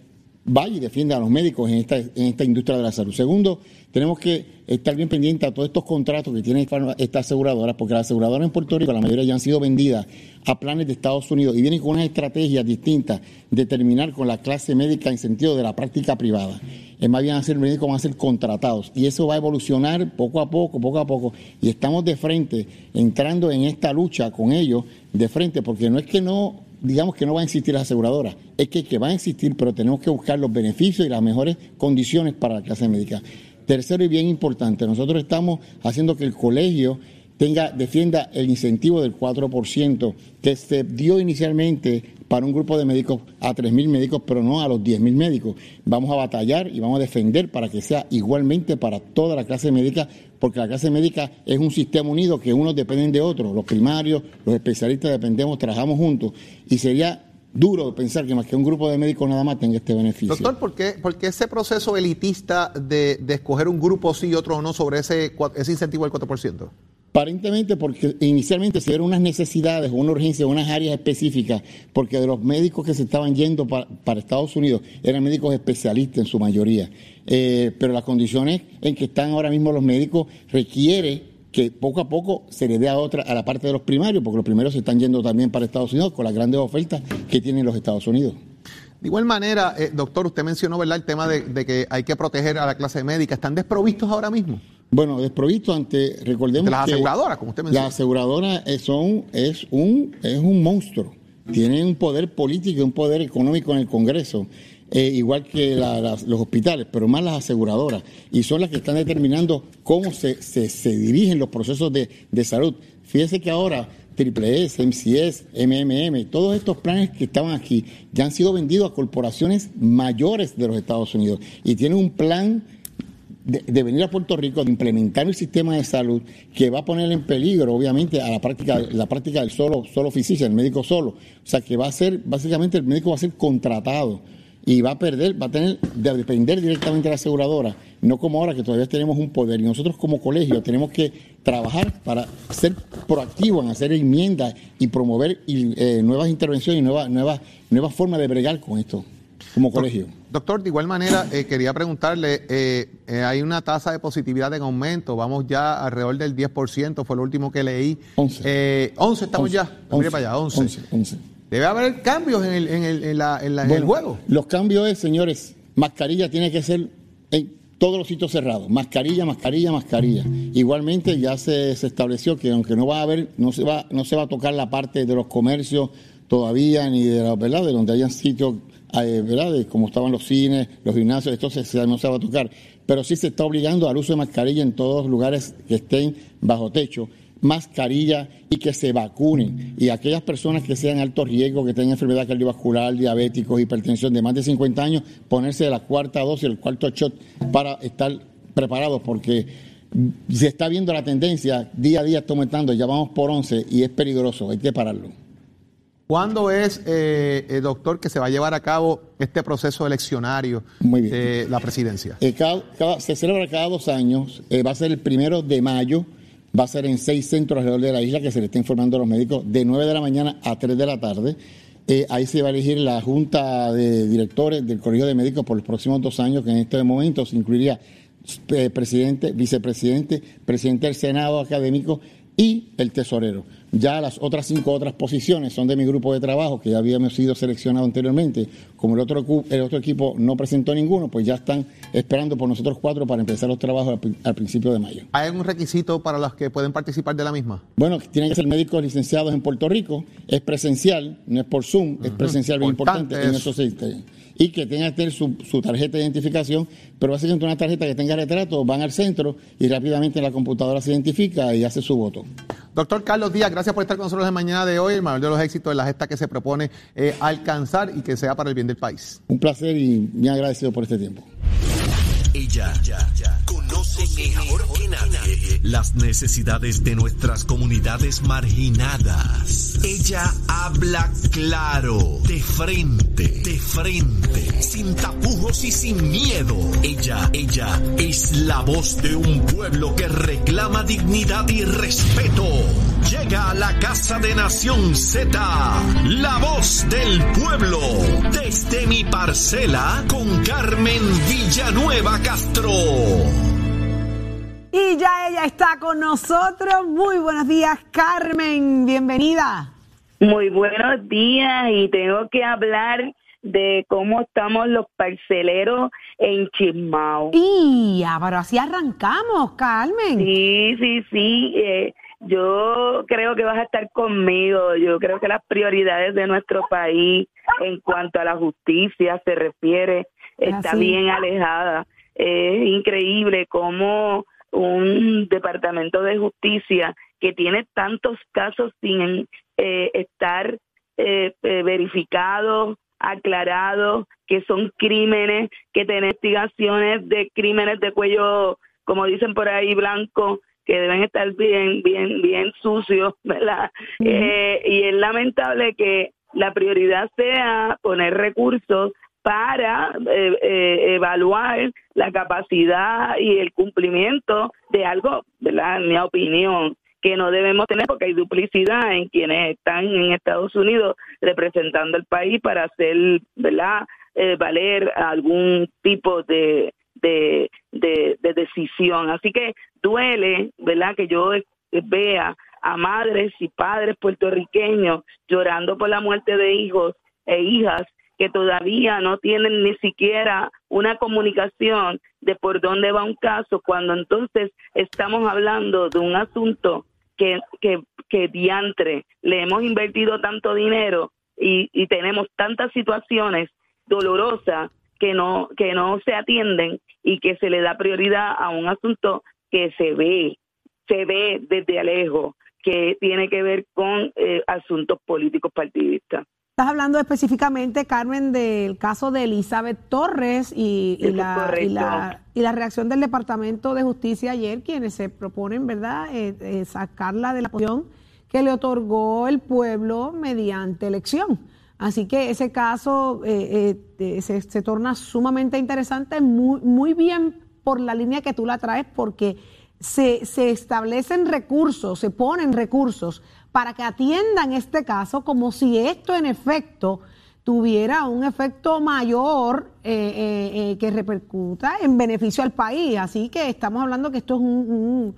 vaya y defienda a los médicos en esta, industria de la salud. Segundo, tenemos que estar bien pendientes a todos estos contratos que tienen estas aseguradoras, porque las aseguradoras en Puerto Rico, la mayoría ya han sido vendidas a planes de Estados Unidos y vienen con unas estrategias distintas de terminar con la clase médica en sentido de la práctica privada. Es más bien a ser médicos, van a ser contratados. Y eso va a evolucionar poco a poco, poco a poco. Y estamos de frente, entrando en esta lucha con ellos de frente, porque no es que no digamos que no van a existir las aseguradoras, es que, que van a existir, pero tenemos que buscar los beneficios y las mejores condiciones para la clase médica. Tercero y bien importante, nosotros estamos haciendo que el colegio tenga, defienda el incentivo del 4% que se dio inicialmente para un grupo de médicos a 3.000 médicos, pero no a los 10.000 médicos. Vamos a batallar y vamos a defender para que sea igualmente para toda la clase médica, porque la clase médica es un sistema unido que unos dependen de otros. Los primarios, los especialistas dependemos, trabajamos juntos. Y sería duro pensar que más que un grupo de médicos nada más tenga este beneficio. Doctor, ¿por qué, por qué ese proceso elitista de, escoger un grupo sí y otro no sobre ese, ese incentivo del 4%? Aparentemente porque inicialmente se dieron unas necesidades, una urgencia, unas áreas específicas, porque de los médicos que se estaban yendo pa- para, Estados Unidos eran médicos especialistas en su mayoría. Eh, pero las condiciones en que están ahora mismo los médicos requiere que poco a poco se le dé a otra, a la parte de los primarios, porque los primarios se están yendo también para Estados Unidos con las grandes ofertas que tienen los Estados Unidos. De igual manera, eh, doctor, usted mencionó ¿verdad? el tema de que hay que proteger a la clase médica. ¿Están desprovistos ahora mismo? Bueno, desprovisto ante, recordemos De las que aseguradoras, como usted menciona. Las aseguradoras son, es un, es un monstruo. Tienen un poder político y un poder económico en el Congreso, eh, igual que la- las- los hospitales, pero más las aseguradoras. Y son las que están determinando cómo se, se, se dirigen los procesos de, de salud. Fíjese que ahora Triple S, MCS, MMM, todos estos planes que estaban aquí ya han sido vendidos a corporaciones mayores de los Estados Unidos y tienen un plan de, venir a Puerto Rico, de implementar el sistema de salud que va a poner en peligro, obviamente, a la práctica, la práctica del solo, solo physician, el médico solo. O sea, que va a ser, básicamente, el médico va a ser contratado y va a perder, va a tener de depender directamente de la aseguradora, no como ahora que todavía tenemos un poder. Y nosotros como colegio tenemos que trabajar para ser proactivos en hacer enmiendas y promover eh, nuevas intervenciones y nuevas, nuevas, nuevas formas de bregar con esto como colegio. Doctor, de igual manera, eh, quería preguntarle, eh, eh, hay una tasa de positividad en aumento, vamos ya alrededor del 10%, fue lo último que leí. 11. 11 estamos 11, ya, 11, para allá, 11. 11, 11. Debe haber cambios en el, en el, en la, en la- en el Bueno, juego. Los cambios es, señores, mascarilla tiene que ser en todos los sitios cerrados. Mascarilla, mascarilla, mascarilla. Igualmente ya se, se estableció que aunque no va a haber, no se va, no se va a tocar la parte de los comercios todavía, ni de la verdad, de donde hayan sitios, ¿verdad? De como estaban los cines, los gimnasios, esto se- no se va a tocar. Pero sí se está obligando al uso de mascarilla en todos los lugares que estén bajo techo mascarilla y que se vacunen. Y aquellas personas que sean alto riesgo, que tengan enfermedad cardiovascular, diabéticos, hipertensión de más de 50 años, ponerse la cuarta dosis, el cuarto shot para estar preparados, porque se está viendo la tendencia, día a día está aumentando, ya vamos por 11 y es peligroso, hay que pararlo. ¿Cuándo es, eh, eh, doctor, que se va a llevar a cabo este proceso eleccionario de la presidencia? Eh, cada- cada- se celebra cada dos años, va a ser el primero de mayo, va a ser en seis centros alrededor de la isla que se le está informando a los médicos de 9 de la mañana a 3 de la tarde. Ahí se va a elegir la junta de directores del Colegio de Médicos por los próximos dos años, que en este momento se incluiría presidente, vicepresidente, presidente del Senado académico y el tesorero. Ya las otras cinco otras posiciones son de mi grupo de trabajo, que ya habíamos sido seleccionados anteriormente. Como el otro, el otro equipo no presentó ninguno, pues ya están esperando por nosotros cuatro para empezar los trabajos al, pri- al principio de mayo. ¿Hay algún requisito para los que pueden participar de la misma? Bueno, tienen que ser médicos licenciados en Puerto Rico, es presencial, no es por Zoom, es presencial, bien Importante importante en eso. esos sistemas. Y que tengan que tener su, su tarjeta de identificación, pero básicamente una tarjeta que tenga retrato, van al centro y rápidamente la computadora se identifica y hace su voto. Doctor Carlos Díaz, gracias por estar con nosotros en mañana de hoy, el mayor de los éxitos de la gesta que se propone eh, alcanzar y que sea para el bien del país. Un placer y bien agradecido por este tiempo. Ella conoce mejor que nadie las necesidades de nuestras comunidades marginadas. Ella habla claro, de frente, de frente, sin tapujos y sin miedo. Ella, ella es la voz de un pueblo que reclama dignidad y respeto. Llega a la casa de Nación Z, la voz del pueblo, desde mi parcela con Carmen Villanueva Castro. Y ya ella está con nosotros. Muy buenos días, Carmen. Bienvenida. Muy buenos días y tengo que hablar de cómo estamos los parceleros en Chismao. Y ya, pero así arrancamos, Carmen. Sí, sí, sí. eh, yo creo que vas a estar conmigo. Yo creo que las prioridades de nuestro país en cuanto a la justicia se refiere está Así. bien alejada. Es increíble cómo un departamento de justicia que tiene tantos casos sin eh, estar eh, eh, verificados, aclarados, que son crímenes, que tienen investigaciones de crímenes de cuello, como dicen por ahí, blanco, que deben estar bien, bien, bien sucios, ¿verdad? Eh, y es lamentable que la prioridad sea poner recursos para eh, eh, evaluar la capacidad y el cumplimiento de algo, ¿verdad? En mi opinión, que no debemos tener porque hay duplicidad en quienes están en Estados Unidos representando el país para hacer, ¿verdad? Eh, valer algún tipo de, de, de, de decisión. Así que duele, ¿verdad? Que yo eh, vea a madres y padres puertorriqueños llorando por la muerte de hijos e hijas que todavía no tienen ni siquiera una comunicación de por dónde va un caso, cuando entonces estamos hablando de un asunto que, que, que diantre, le hemos invertido tanto dinero y, y tenemos tantas situaciones dolorosas que no, que no se atienden y que se le da prioridad a un asunto que se ve, se ve desde lejos que tiene que ver con eh, asuntos políticos partidistas. Estás hablando específicamente, Carmen, del caso de Elizabeth Torres y, la, y, la, y la reacción del Departamento de Justicia ayer, quienes se proponen, ¿verdad?, eh, eh, sacarla de la posición que le otorgó el pueblo mediante elección. Así que ese caso eh, eh, se, se torna sumamente interesante, muy, muy bien por la línea que tú la traes, porque se, se establecen recursos, se ponen recursos para que atiendan este caso como si esto en efecto tuviera un efecto mayor eh, eh, eh, que repercuta en beneficio al país. Así que estamos hablando que esto es un, un-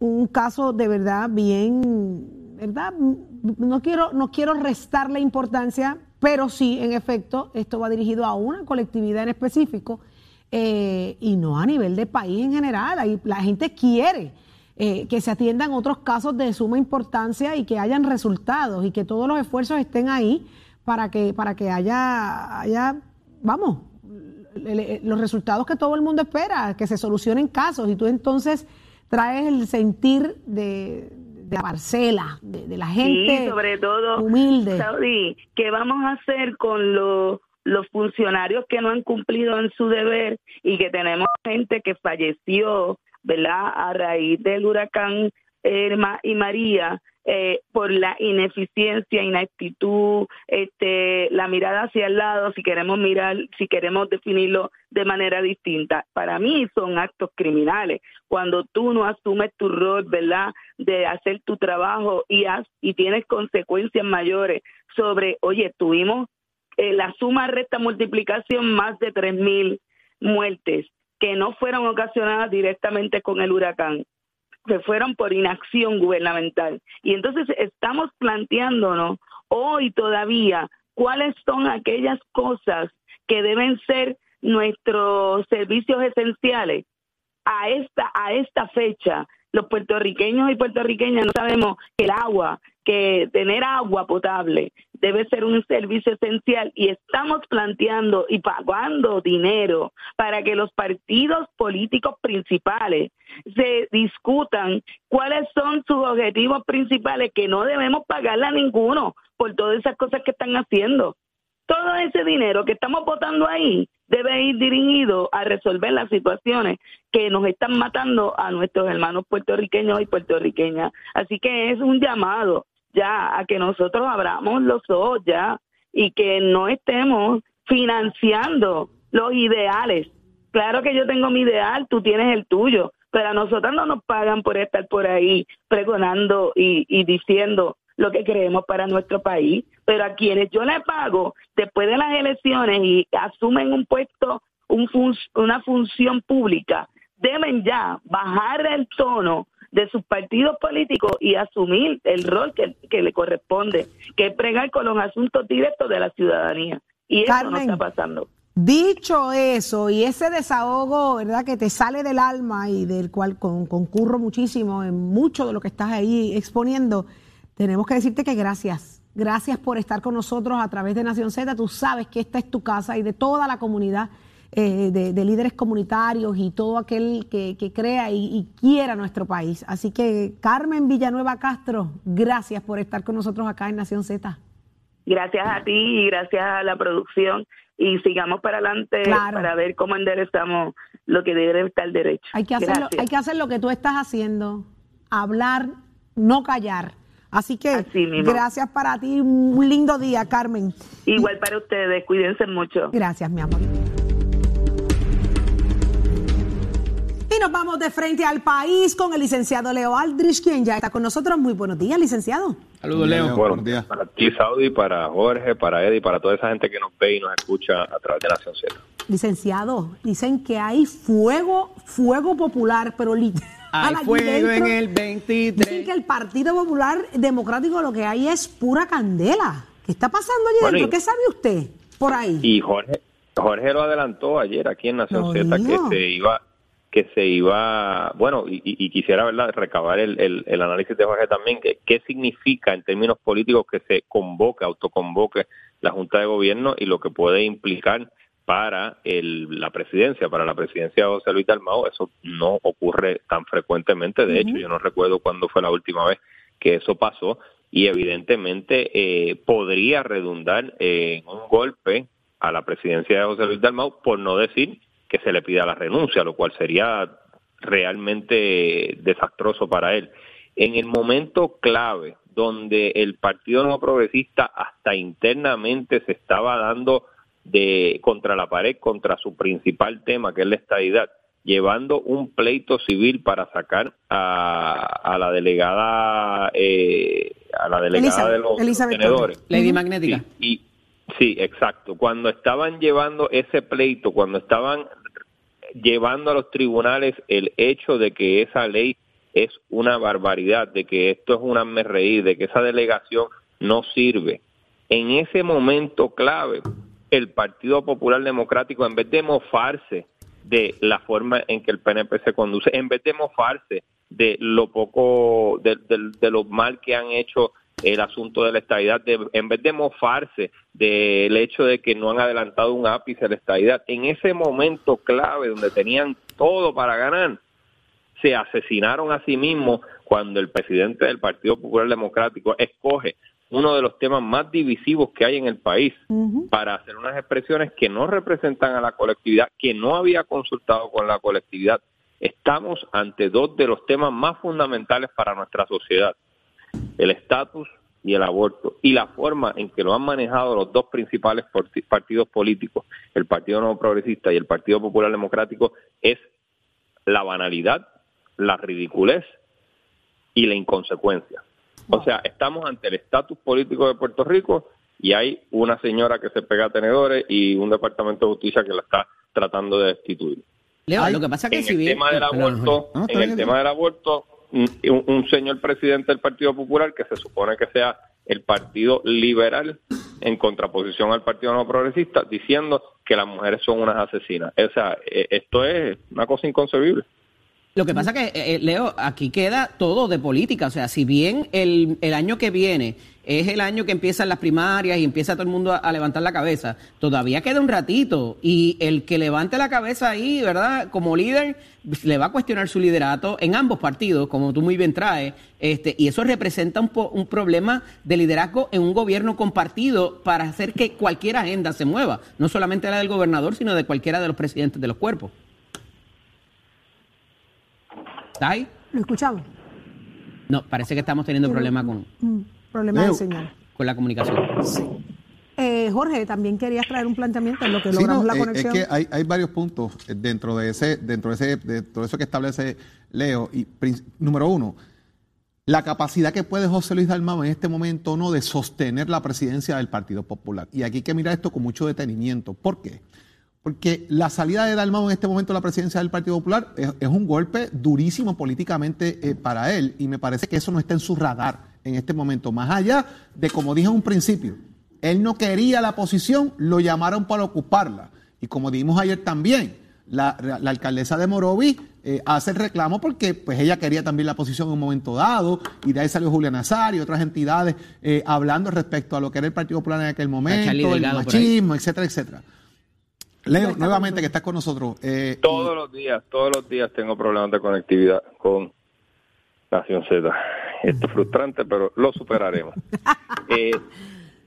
un caso de verdad bien, ¿verdad? No quiero, no quiero restarle importancia, pero sí, en efecto, esto va dirigido a una colectividad en específico eh, y no a nivel de país en general. Ahí la gente quiere eh, que se atiendan otros casos de suma importancia y que hayan resultados y que todos los esfuerzos estén ahí para que, para que haya, haya, vamos, los resultados que todo el mundo espera, que se solucionen casos y tú entonces traes el sentir de, de la parcela, de, de la gente Sí, sobre todo, humilde. Saudi, ¿qué vamos a hacer con los, los funcionarios que no han cumplido en su deber y que tenemos gente que falleció, ¿verdad?, a raíz del huracán Irma y María eh, por la ineficiencia, inactitud, este, la mirada hacia el lado, si queremos mirar, si queremos definirlo de manera distinta. Para mí son actos criminales. Cuando tú no asumes tu rol, ¿verdad?, de hacer tu trabajo y, has, y tienes consecuencias mayores sobre, oye, tuvimos eh, la suma recta multiplicación más de 3.000 muertes que no fueron ocasionadas directamente con el huracán que fueron por inacción gubernamental. Y entonces estamos planteándonos hoy todavía cuáles son aquellas cosas que deben ser nuestros servicios esenciales a esta a esta fecha los puertorriqueños y puertorriqueñas no sabemos que el agua que tener agua potable debe ser un servicio esencial y estamos planteando y pagando dinero para que los partidos políticos principales se discutan cuáles son sus objetivos principales que no debemos pagarle a ninguno por todas esas cosas que están haciendo todo ese dinero que estamos votando ahí debe ir dirigido a resolver las situaciones que nos están matando a nuestros hermanos puertorriqueños y puertorriqueñas. Así que es un llamado ya a que nosotros abramos los ojos ya y que no estemos financiando los ideales. Claro que yo tengo mi ideal, tú tienes el tuyo, pero a nosotros no nos pagan por estar por ahí pregonando y, y diciendo lo que creemos para nuestro país, pero a quienes yo le pago después de las elecciones y asumen un puesto, un fun- una función pública, deben ya bajar el tono de sus partidos políticos y asumir el rol que, que le corresponde, que es pregar con los asuntos directos de la ciudadanía. Y eso no está pasando. Dicho eso, y ese desahogo, ¿verdad?, que te sale del alma y del cual con- concurro muchísimo en mucho de lo que estás ahí exponiendo, tenemos que decirte que gracias. Gracias por estar con nosotros a través de Nación Z. Tú sabes que esta es tu casa y de toda la comunidad eh, de, de líderes comunitarios y todo aquel que, que crea y, y quiera nuestro país. Así que, Carmen Villanueva Castro, gracias por estar con nosotros acá en Nación Z. Gracias a ti y gracias a la producción y sigamos para adelante Claro. para ver cómo enderezamos lo que debe estar derecho. Hay que, hacer lo, hay que hacer lo que tú estás haciendo, hablar, no callar. Así que Así gracias para ti, un lindo día, Carmen. Igual para ustedes, cuídense mucho. Gracias, mi amor. Y nos vamos de frente al país con el licenciado Leo Aldrich, quien ya está con nosotros. Muy buenos días, licenciado. Saludos, Leo. Bueno, Buenos días. para ti, Saudi, para Jorge, para Eddie, para toda esa gente que nos ve y nos escucha a través de Nación Z. Licenciado, dicen que hay fuego, fuego popular, pero literal. Hay fuego en el Dicen 23. que el Partido Popular Democrático lo que hay es pura candela. ¿Qué está pasando allí Bueno, dentro? ¿Qué sabe usted por ahí? Y Jorge, Jorge lo adelantó ayer aquí en Nación Z que se iba que se iba, bueno, y, y- quisiera verdad recabar el, el- el análisis de Jorge también, que qué significa en términos políticos que se convoque, autoconvoque la Junta de Gobierno y lo que puede implicar para el, la presidencia, para la presidencia de José Luis Dalmao, eso no ocurre tan frecuentemente. De hecho, yo no recuerdo cuándo fue la última vez que eso pasó. Y evidentemente eh, podría redundar en un golpe a la presidencia de José Luis Dalmau, por no decir que se le pida la renuncia, lo cual sería realmente desastroso para él. En el momento clave donde el Partido No Progresista hasta internamente se estaba dando de contra la pared, contra su principal tema, que es la estadidad, llevando un pleito civil para sacar a, la delegada eh, a la delegada de los tenedores. Lady Magnética. y, sí, exacto. Cuando estaban llevando ese pleito, cuando estaban llevando a los tribunales el hecho de que esa ley es una barbaridad, de que esto es una reír, de que esa delegación no sirve. En ese momento clave, el Partido Popular Democrático, en vez de mofarse de la forma en que el PNP se conduce, en vez de mofarse de lo poco, de, lo mal que han hecho el asunto de la estadidad, en vez de mofarse del hecho de que no han adelantado un ápice de la estadidad, en ese momento clave donde tenían todo para ganar, se asesinaron a sí mismos cuando el presidente del Partido Popular Democrático escoge uno de los temas más divisivos que hay en el país para hacer unas expresiones que no representan a la colectividad, que no había consultado con la colectividad. Estamos ante dos de los temas más fundamentales para nuestra sociedad, el estatus y el aborto, y la forma en que lo han manejado los dos principales partidos políticos, el Partido Nuevo Progresista y el Partido Popular Democrático, es la banalidad, la ridiculez y la inconsecuencia. O sea, estamos ante el estatus político de Puerto Rico y hay una señora que se pega a tenedores y un departamento de justicia que la está tratando de destituir. Leo, lo que pasa es que en si el bien... tema del aborto, en el tema del aborto, un, un señor presidente del Partido Popular que se supone que sea el Partido Liberal en contraposición al Partido No Progresista, diciendo que las mujeres son unas asesinas. O sea, e, esto es una cosa inconcebible. Lo que pasa que, eh, eh, Leo, aquí queda todo de política. O sea, si bien el, el, año que viene es el año que empiezan las primarias y empieza todo el mundo a, levantar la cabeza, todavía queda un ratito. Y el que levante la cabeza ahí, ¿verdad? Como líder, le va a cuestionar su liderato en ambos partidos, como tú muy bien traes. Este, y eso representa un, un problema de liderazgo en un gobierno compartido para hacer que cualquier agenda se mueva. No solamente la del gobernador, sino de cualquiera de los presidentes de los cuerpos. ¿Está ahí? ¿Lo escuchamos? No, parece que estamos teniendo problemas con... Mm, problema de señal. Con la comunicación. Sí. Eh, Jorge, también querías traer un planteamiento en lo que logramos la conexión. Es que hay, hay, varios puntos dentro de ese, dentro de ese, de todo eso que establece Leo. Y número uno, la capacidad que puede José Luis Dalmau en este momento no de sostener la presidencia del Partido Popular. Y aquí hay que mirar esto con mucho detenimiento. ¿Por qué? Porque la salida de Dalmau en este momento a la presidencia del Partido Popular es, un golpe durísimo políticamente eh, para él y me parece que eso no está en su radar en este momento. Más allá de, como dije en un principio, él no quería la posición, lo llamaron para ocuparla. Y como dijimos ayer también, la, alcaldesa de Morovi eh, hace el reclamo porque pues ella quería también la posición en un momento dado y de ahí salió Julián Azar y otras entidades eh, hablando respecto a lo que era el Partido Popular en aquel momento, el machismo, etcétera, etcétera. Leo, nuevamente que estás con nosotros. Eh, todos los días, todos los días tengo problemas de conectividad con Nación Z. Esto es frustrante, pero lo superaremos. Eh,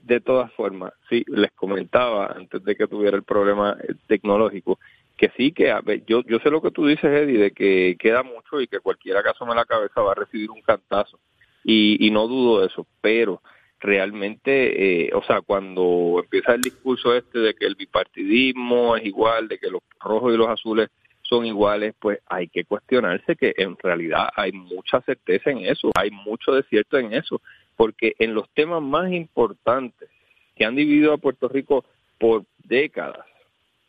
de todas formas, sí, les comentaba antes de que tuviera el problema eh, tecnológico, que sí, que a ver, yo, yo sé lo que tú dices, Eddie, de que queda mucho y que cualquiera que asome la cabeza va a recibir un cantazo. Y, y no dudo de eso, pero realmente, eh, o sea, cuando empieza el discurso este de que el bipartidismo es igual, de que los rojos y los azules son iguales, pues hay que cuestionarse que en realidad hay mucha certeza en eso, hay mucho de cierto en eso, porque en los temas más importantes que han dividido a Puerto Rico por décadas,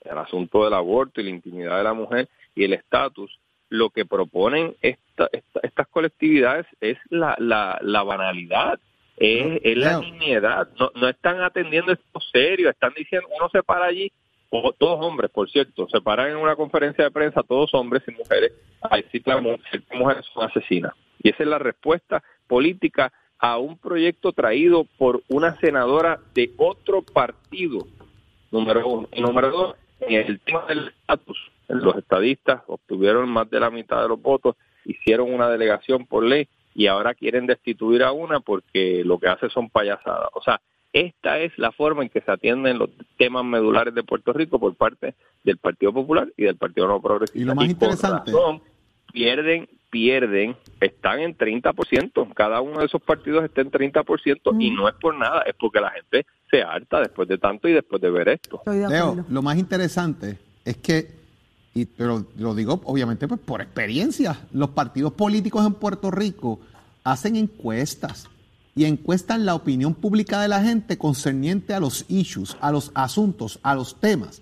el asunto del aborto y la intimidad de la mujer y el estatus, lo que proponen estas colectividades es la, la, la banalidad es, la niñedad. No, no están atendiendo esto serio, están diciendo, uno se para allí, o, todos hombres, por cierto, se paran en una conferencia de prensa, todos hombres y mujeres, a decir que las mujeres son asesinas. Y esa es la respuesta política a un proyecto traído por una senadora de otro partido, número uno. Y número dos, en el tema del estatus, los estadistas obtuvieron más de la mitad de los votos, hicieron una delegación por ley y ahora quieren destituir a una porque lo que hace son payasadas. O sea, esta es la forma en que se atienden los temas medulares de Puerto Rico por parte del Partido Popular y del Partido No Progresista. Y lo más interesante- razón, pierden, pierden, están en 30%. Cada uno de esos partidos está en 30% y no es por nada, es porque la gente se harta después de tanto y después de ver esto. Estoy de Leo, lo más interesante es que, y pero lo digo obviamente pues, por experiencia, los partidos políticos en Puerto Rico hacen encuestas y encuestan la opinión pública de la gente concerniente a los issues, a los asuntos, a los temas.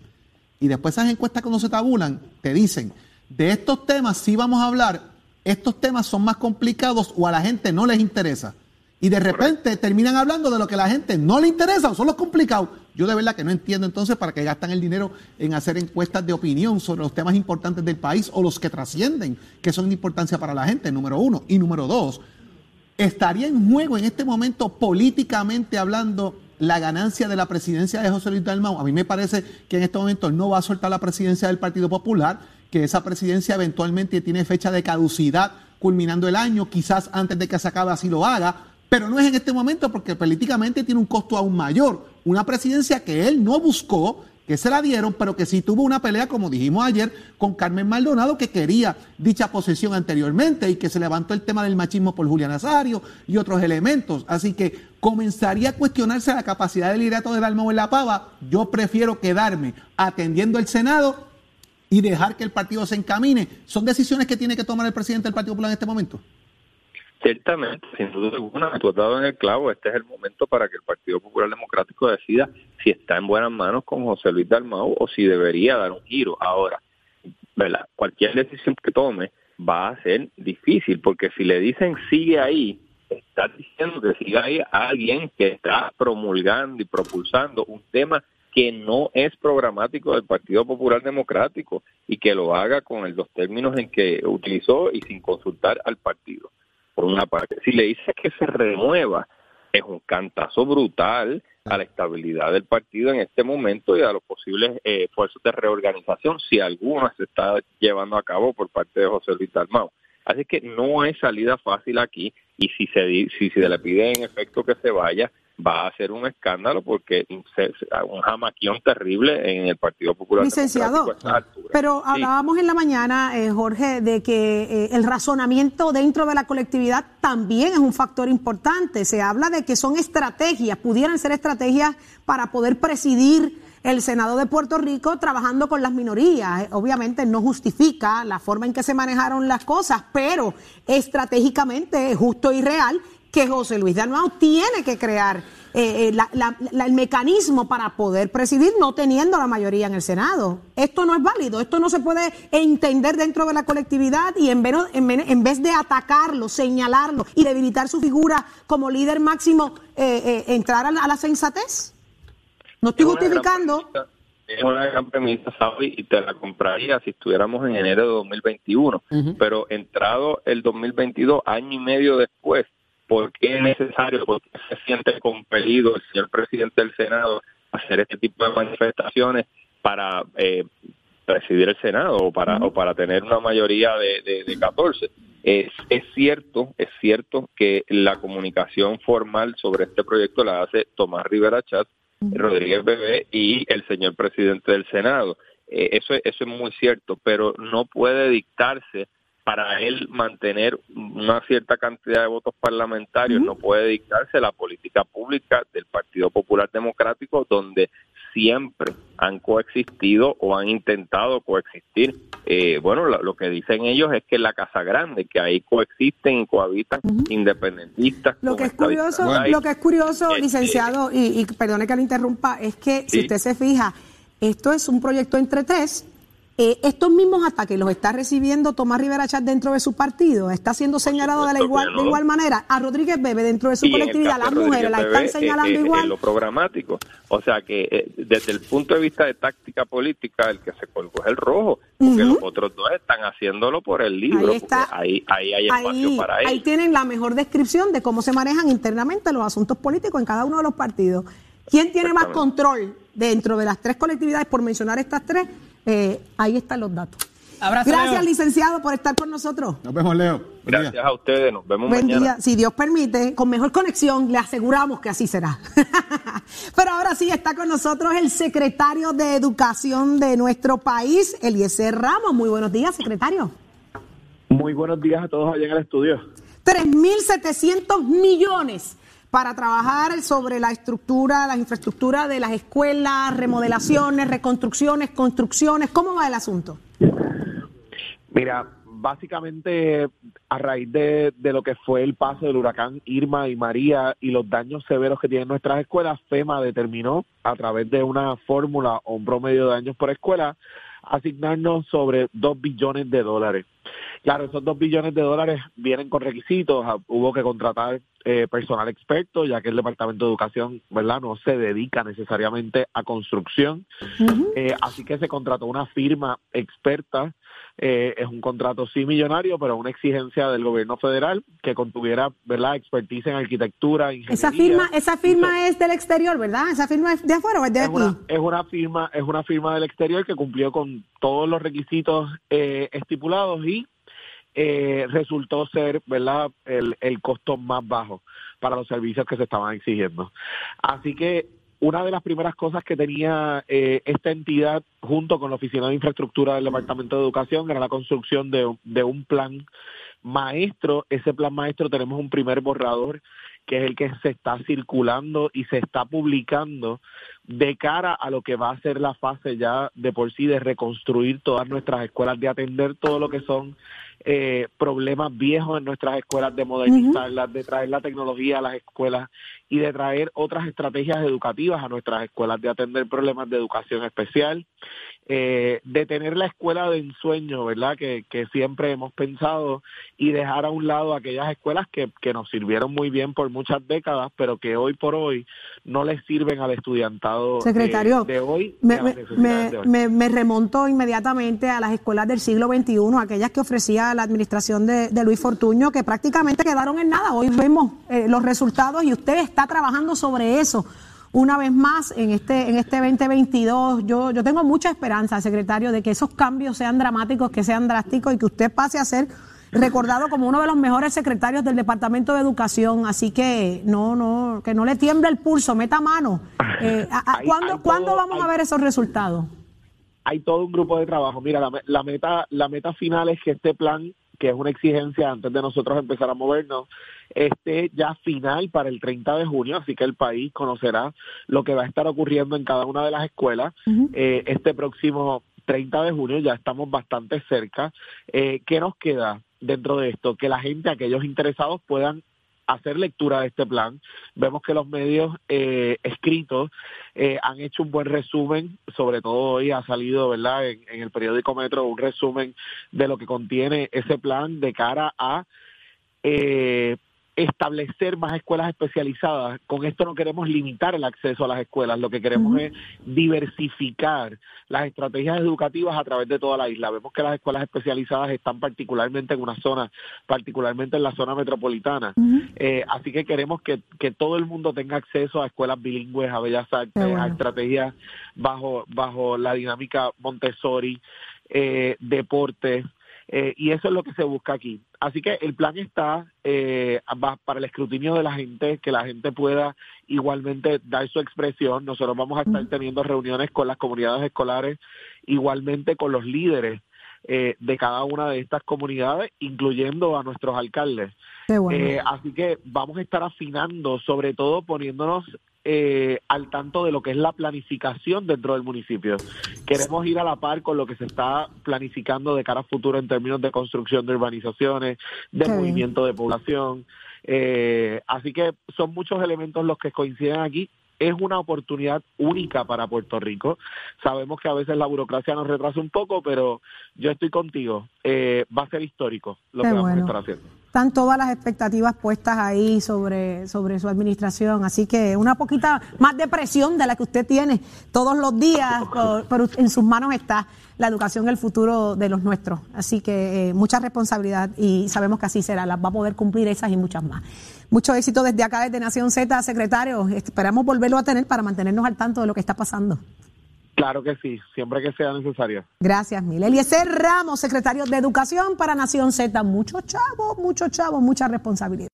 Y después esas encuestas cuando se tabulan, te dicen, de estos temas sí vamos a hablar, estos temas son más complicados o a la gente no les interesa. Y de repente terminan hablando de lo que a la gente no le interesa o son los complicados. Yo de verdad que no entiendo entonces para qué gastan el dinero en hacer encuestas de opinión sobre los temas importantes del país o los que trascienden, que son de importancia para la gente, número uno. Y número dos, estaría en juego en este momento políticamente hablando la ganancia de la presidencia de José Luis Dalmau. A mí me parece que en este momento no va a soltar la presidencia del Partido Popular, que esa presidencia eventualmente tiene fecha de caducidad culminando el año, quizás antes de que se acabe así lo haga, pero no es en este momento porque políticamente tiene un costo aún mayor. Una presidencia que él no buscó, que se la dieron, pero que sí tuvo una pelea, como dijimos ayer, con Carmen Maldonado, que quería dicha posesión anteriormente y que se levantó el tema del machismo por Julián Nazario y otros elementos. Así que comenzaría a cuestionarse la capacidad del liderato del Almo en la Pava. Yo prefiero quedarme atendiendo el Senado y dejar que el partido se encamine. ¿Son decisiones que tiene que tomar el presidente del Partido Popular en este momento? Ciertamente, sin duda alguna, tú has dado en el clavo, este es el momento para que el Partido Popular Democrático decida si está en buenas manos con José Luis Dalmau o si debería dar un giro. Ahora, ¿verdad? cualquier decisión que tome va a ser difícil, porque si le dicen sigue ahí, está diciendo que sigue ahí a alguien que está promulgando y propulsando un tema que no es programático del Partido Popular Democrático y que lo haga con los términos en que utilizó y sin consultar al partido por una parte. Si le dice que se remueva, es un cantazo brutal a la estabilidad del partido en este momento y a los posibles eh, esfuerzos de reorganización, si alguno se está llevando a cabo por parte de José Luis Dalmau. Así que no hay salida fácil aquí y si se, si se le pide en efecto que se vaya, va a ser un escándalo porque se- un jamaquión terrible en el Partido Popular Licenciado, Democrático a esta altura. pero Sí. hablábamos en la mañana, eh, Jorge, de que eh, el razonamiento dentro de la colectividad también es un factor importante. Se habla de que son estrategias, pudieran ser estrategias para poder presidir el Senado de Puerto Rico trabajando con las minorías. Eh, Obviamente no justifica la forma en que se manejaron las cosas, pero estratégicamente es justo y real que José Luis Dalmau tiene que crear eh, eh, la- la- la- el mecanismo para poder presidir no teniendo la mayoría en el Senado. Esto no es válido, esto no se puede entender dentro de la colectividad y en vez, en en vez de atacarlo, señalarlo y debilitar su figura como líder máximo, eh, eh, entrar a la, a la sensatez. No estoy Es una gran justificando. Es una gran premisa, Sabi, y te la compraría si estuviéramos en enero de 2021. Pero entrado el 2022, año y medio después, ¿por qué es necesario, por qué se siente compelido el señor presidente del Senado a hacer este tipo de manifestaciones para eh, presidir el Senado o para, o para tener una mayoría de, de, de 14? Es, es cierto, es cierto que la comunicación formal sobre este proyecto la hace Tomás Rivera Chat, Rodríguez Bebé y el señor presidente del Senado. Eh, eso, es- eso es muy cierto, pero no puede dictarse para él mantener una cierta cantidad de votos parlamentarios, no puede dictarse la política pública del Partido Popular Democrático, donde siempre han coexistido o han intentado coexistir. Eh, bueno, lo, lo que dicen ellos es que la Casa Grande, que ahí coexisten y cohabitan independentistas. Lo que es curioso, lo que es curioso, licenciado, y, y perdone que lo interrumpa, es que si usted se fija, esto es un proyecto entre tres. Eh, estos mismos ataques los está recibiendo Tomás Rivera Chat dentro de su partido, está siendo señalado de la igual, de manera. A Rodríguez Bebe dentro de su Y colectividad, las mujeres la están Bebé, señalando eh, eh, igual. En lo programático. O sea que eh, desde el punto de vista de táctica política, el que se colgó es el rojo, porque los otros dos están haciéndolo por el libro, Ahí está. ahí, ahí hay espacio Ahí, para ahí ellos. tienen la mejor descripción de cómo se manejan internamente los asuntos políticos en cada uno de los partidos. ¿Quién tiene más control dentro de las tres colectividades, por mencionar estas tres, eh, ahí están los datos. Abrazo, Gracias, Leo. licenciado, por estar con nosotros. Nos vemos, Leo. Buen día. Gracias a ustedes, nos vemos Buen mañana. día. Si Dios permite, con mejor conexión, le aseguramos que así será. Pero ahora sí está con nosotros el secretario de Educación de nuestro país, Eliezer Ramos. Muy buenos días, secretario. Muy buenos días a todos allá en el estudio. 3.700 millones para trabajar sobre la estructura, la infraestructura de las escuelas, remodelaciones, reconstrucciones, construcciones. ¿Cómo va el asunto? Mira, básicamente a raíz de, de lo que fue el paso del huracán Irma y María y los daños severos que tienen nuestras escuelas, FEMA determinó a través de una fórmula o un promedio de daños por escuela asignarnos sobre 2 billones de dólares. Claro, esos 2 billones de dólares vienen con requisitos, ah, hubo que contratar eh, personal experto, ya que el Departamento de Educación, ¿verdad?, no se dedica necesariamente a construcción. Eh, así que se contrató una firma experta. eh, es un contrato sí millonario, pero una exigencia del gobierno federal que contuviera, ¿verdad?, expertise en arquitectura, ingeniería. Esa firma, esa firma es del exterior, ¿verdad? Esa firma es de afuera o es de es aquí. una, es una firma es una firma del exterior que cumplió con todos los requisitos eh, estipulados y eh, resultó ser verdad el, el costo más bajo para los servicios que se estaban exigiendo. Así que una de las primeras cosas que tenía eh, esta entidad junto con la oficina de infraestructura del departamento de educación era la construcción de, de un plan maestro. Ese plan maestro tenemos un primer borrador que es el que se está circulando y se está publicando de cara a lo que va a ser la fase ya de por sí de reconstruir todas nuestras escuelas, de atender todo lo que son eh, problemas viejos en nuestras escuelas, de modernizarlas, de traer la tecnología a las escuelas y de traer otras estrategias educativas a nuestras escuelas, de atender problemas de educación especial, eh, de tener la escuela de ensueño, ¿verdad? Que, que siempre hemos pensado y dejar a un lado aquellas escuelas que, que nos sirvieron muy bien por muchas décadas, pero que hoy por hoy no les sirven al estudiantado Secretario, de hoy. me, de hoy. remonto inmediatamente a las escuelas del siglo XXI, aquellas que ofrecía la administración de, de Luis Fortuño, que prácticamente quedaron en nada. Hoy vemos eh, los resultados y usted está trabajando sobre eso. Una vez más, en este, en este 2022, yo, yo tengo mucha esperanza, secretario, de que esos cambios sean dramáticos, que sean drásticos y que usted pase a ser recordado como uno de los mejores secretarios del Departamento de Educación. Así que no, no, que no le tiemble el pulso, meta mano. Eh, a- a- Hay- ¿cuándo, hay ¿Cuándo todo- vamos a ver esos resultados? hay todo un grupo de trabajo. Mira, la, la meta la meta final es que este plan, que es una exigencia antes de nosotros empezar a movernos, esté ya final para el 30 de junio, así que el país conocerá lo que va a estar ocurriendo en cada una de las escuelas eh, este próximo 30 de junio, ya estamos bastante cerca. Eh, ¿Qué nos queda dentro de esto? Que la gente, aquellos interesados, puedan hacer lectura de este plan. Vemos que los medios eh, escritos eh, han hecho un buen resumen, sobre todo hoy ha salido, ¿verdad?, en, en el periódico Metro un resumen de lo que contiene ese plan de cara a eh, establecer más escuelas especializadas. Con esto no queremos limitar el acceso a las escuelas, lo que queremos es diversificar las estrategias educativas a través de toda la isla. Vemos que las escuelas especializadas están particularmente en una zona, particularmente en la zona metropolitana. Eh, así que queremos que, que todo el mundo tenga acceso a escuelas bilingües, a bellas artes, bueno. a estrategias bajo, bajo la dinámica Montessori, eh, deportes, eh, y eso es lo que se busca aquí. Así que el plan está eh, va para el escrutinio de la gente, que la gente pueda igualmente dar su expresión. Nosotros vamos a estar teniendo reuniones con las comunidades escolares, igualmente con los líderes eh, de cada una de estas comunidades, incluyendo a nuestros alcaldes. Bueno. Eh, así que vamos a estar afinando, sobre todo poniéndonos eh, al tanto de lo que es la planificación dentro del municipio. Queremos ir a la par con lo que se está planificando de cara a futuro en términos de construcción de urbanizaciones, de movimiento de población. Eh, así que son muchos elementos los que coinciden aquí. Es una oportunidad única para Puerto Rico. Sabemos que a veces la burocracia nos retrasa un poco, pero yo estoy contigo. eh, va a ser histórico lo Qué que vamos bueno. a estar haciendo. Están todas las expectativas puestas ahí sobre, sobre su administración, así que una poquita más de presión de la que usted tiene todos los días, pero en sus manos está la educación, el futuro de los nuestros. Así que eh, mucha responsabilidad y sabemos que así será, las va a poder cumplir esas y muchas más. Mucho éxito desde acá, desde Nación Z, secretario. Esperamos volverlo a tener para mantenernos al tanto de lo que está pasando. Claro que sí, siempre que sea necesario. Gracias, mil. Eliezer Ramos, secretario de Educación para Nación Z. Muchos chavos, muchos chavos, mucha responsabilidad.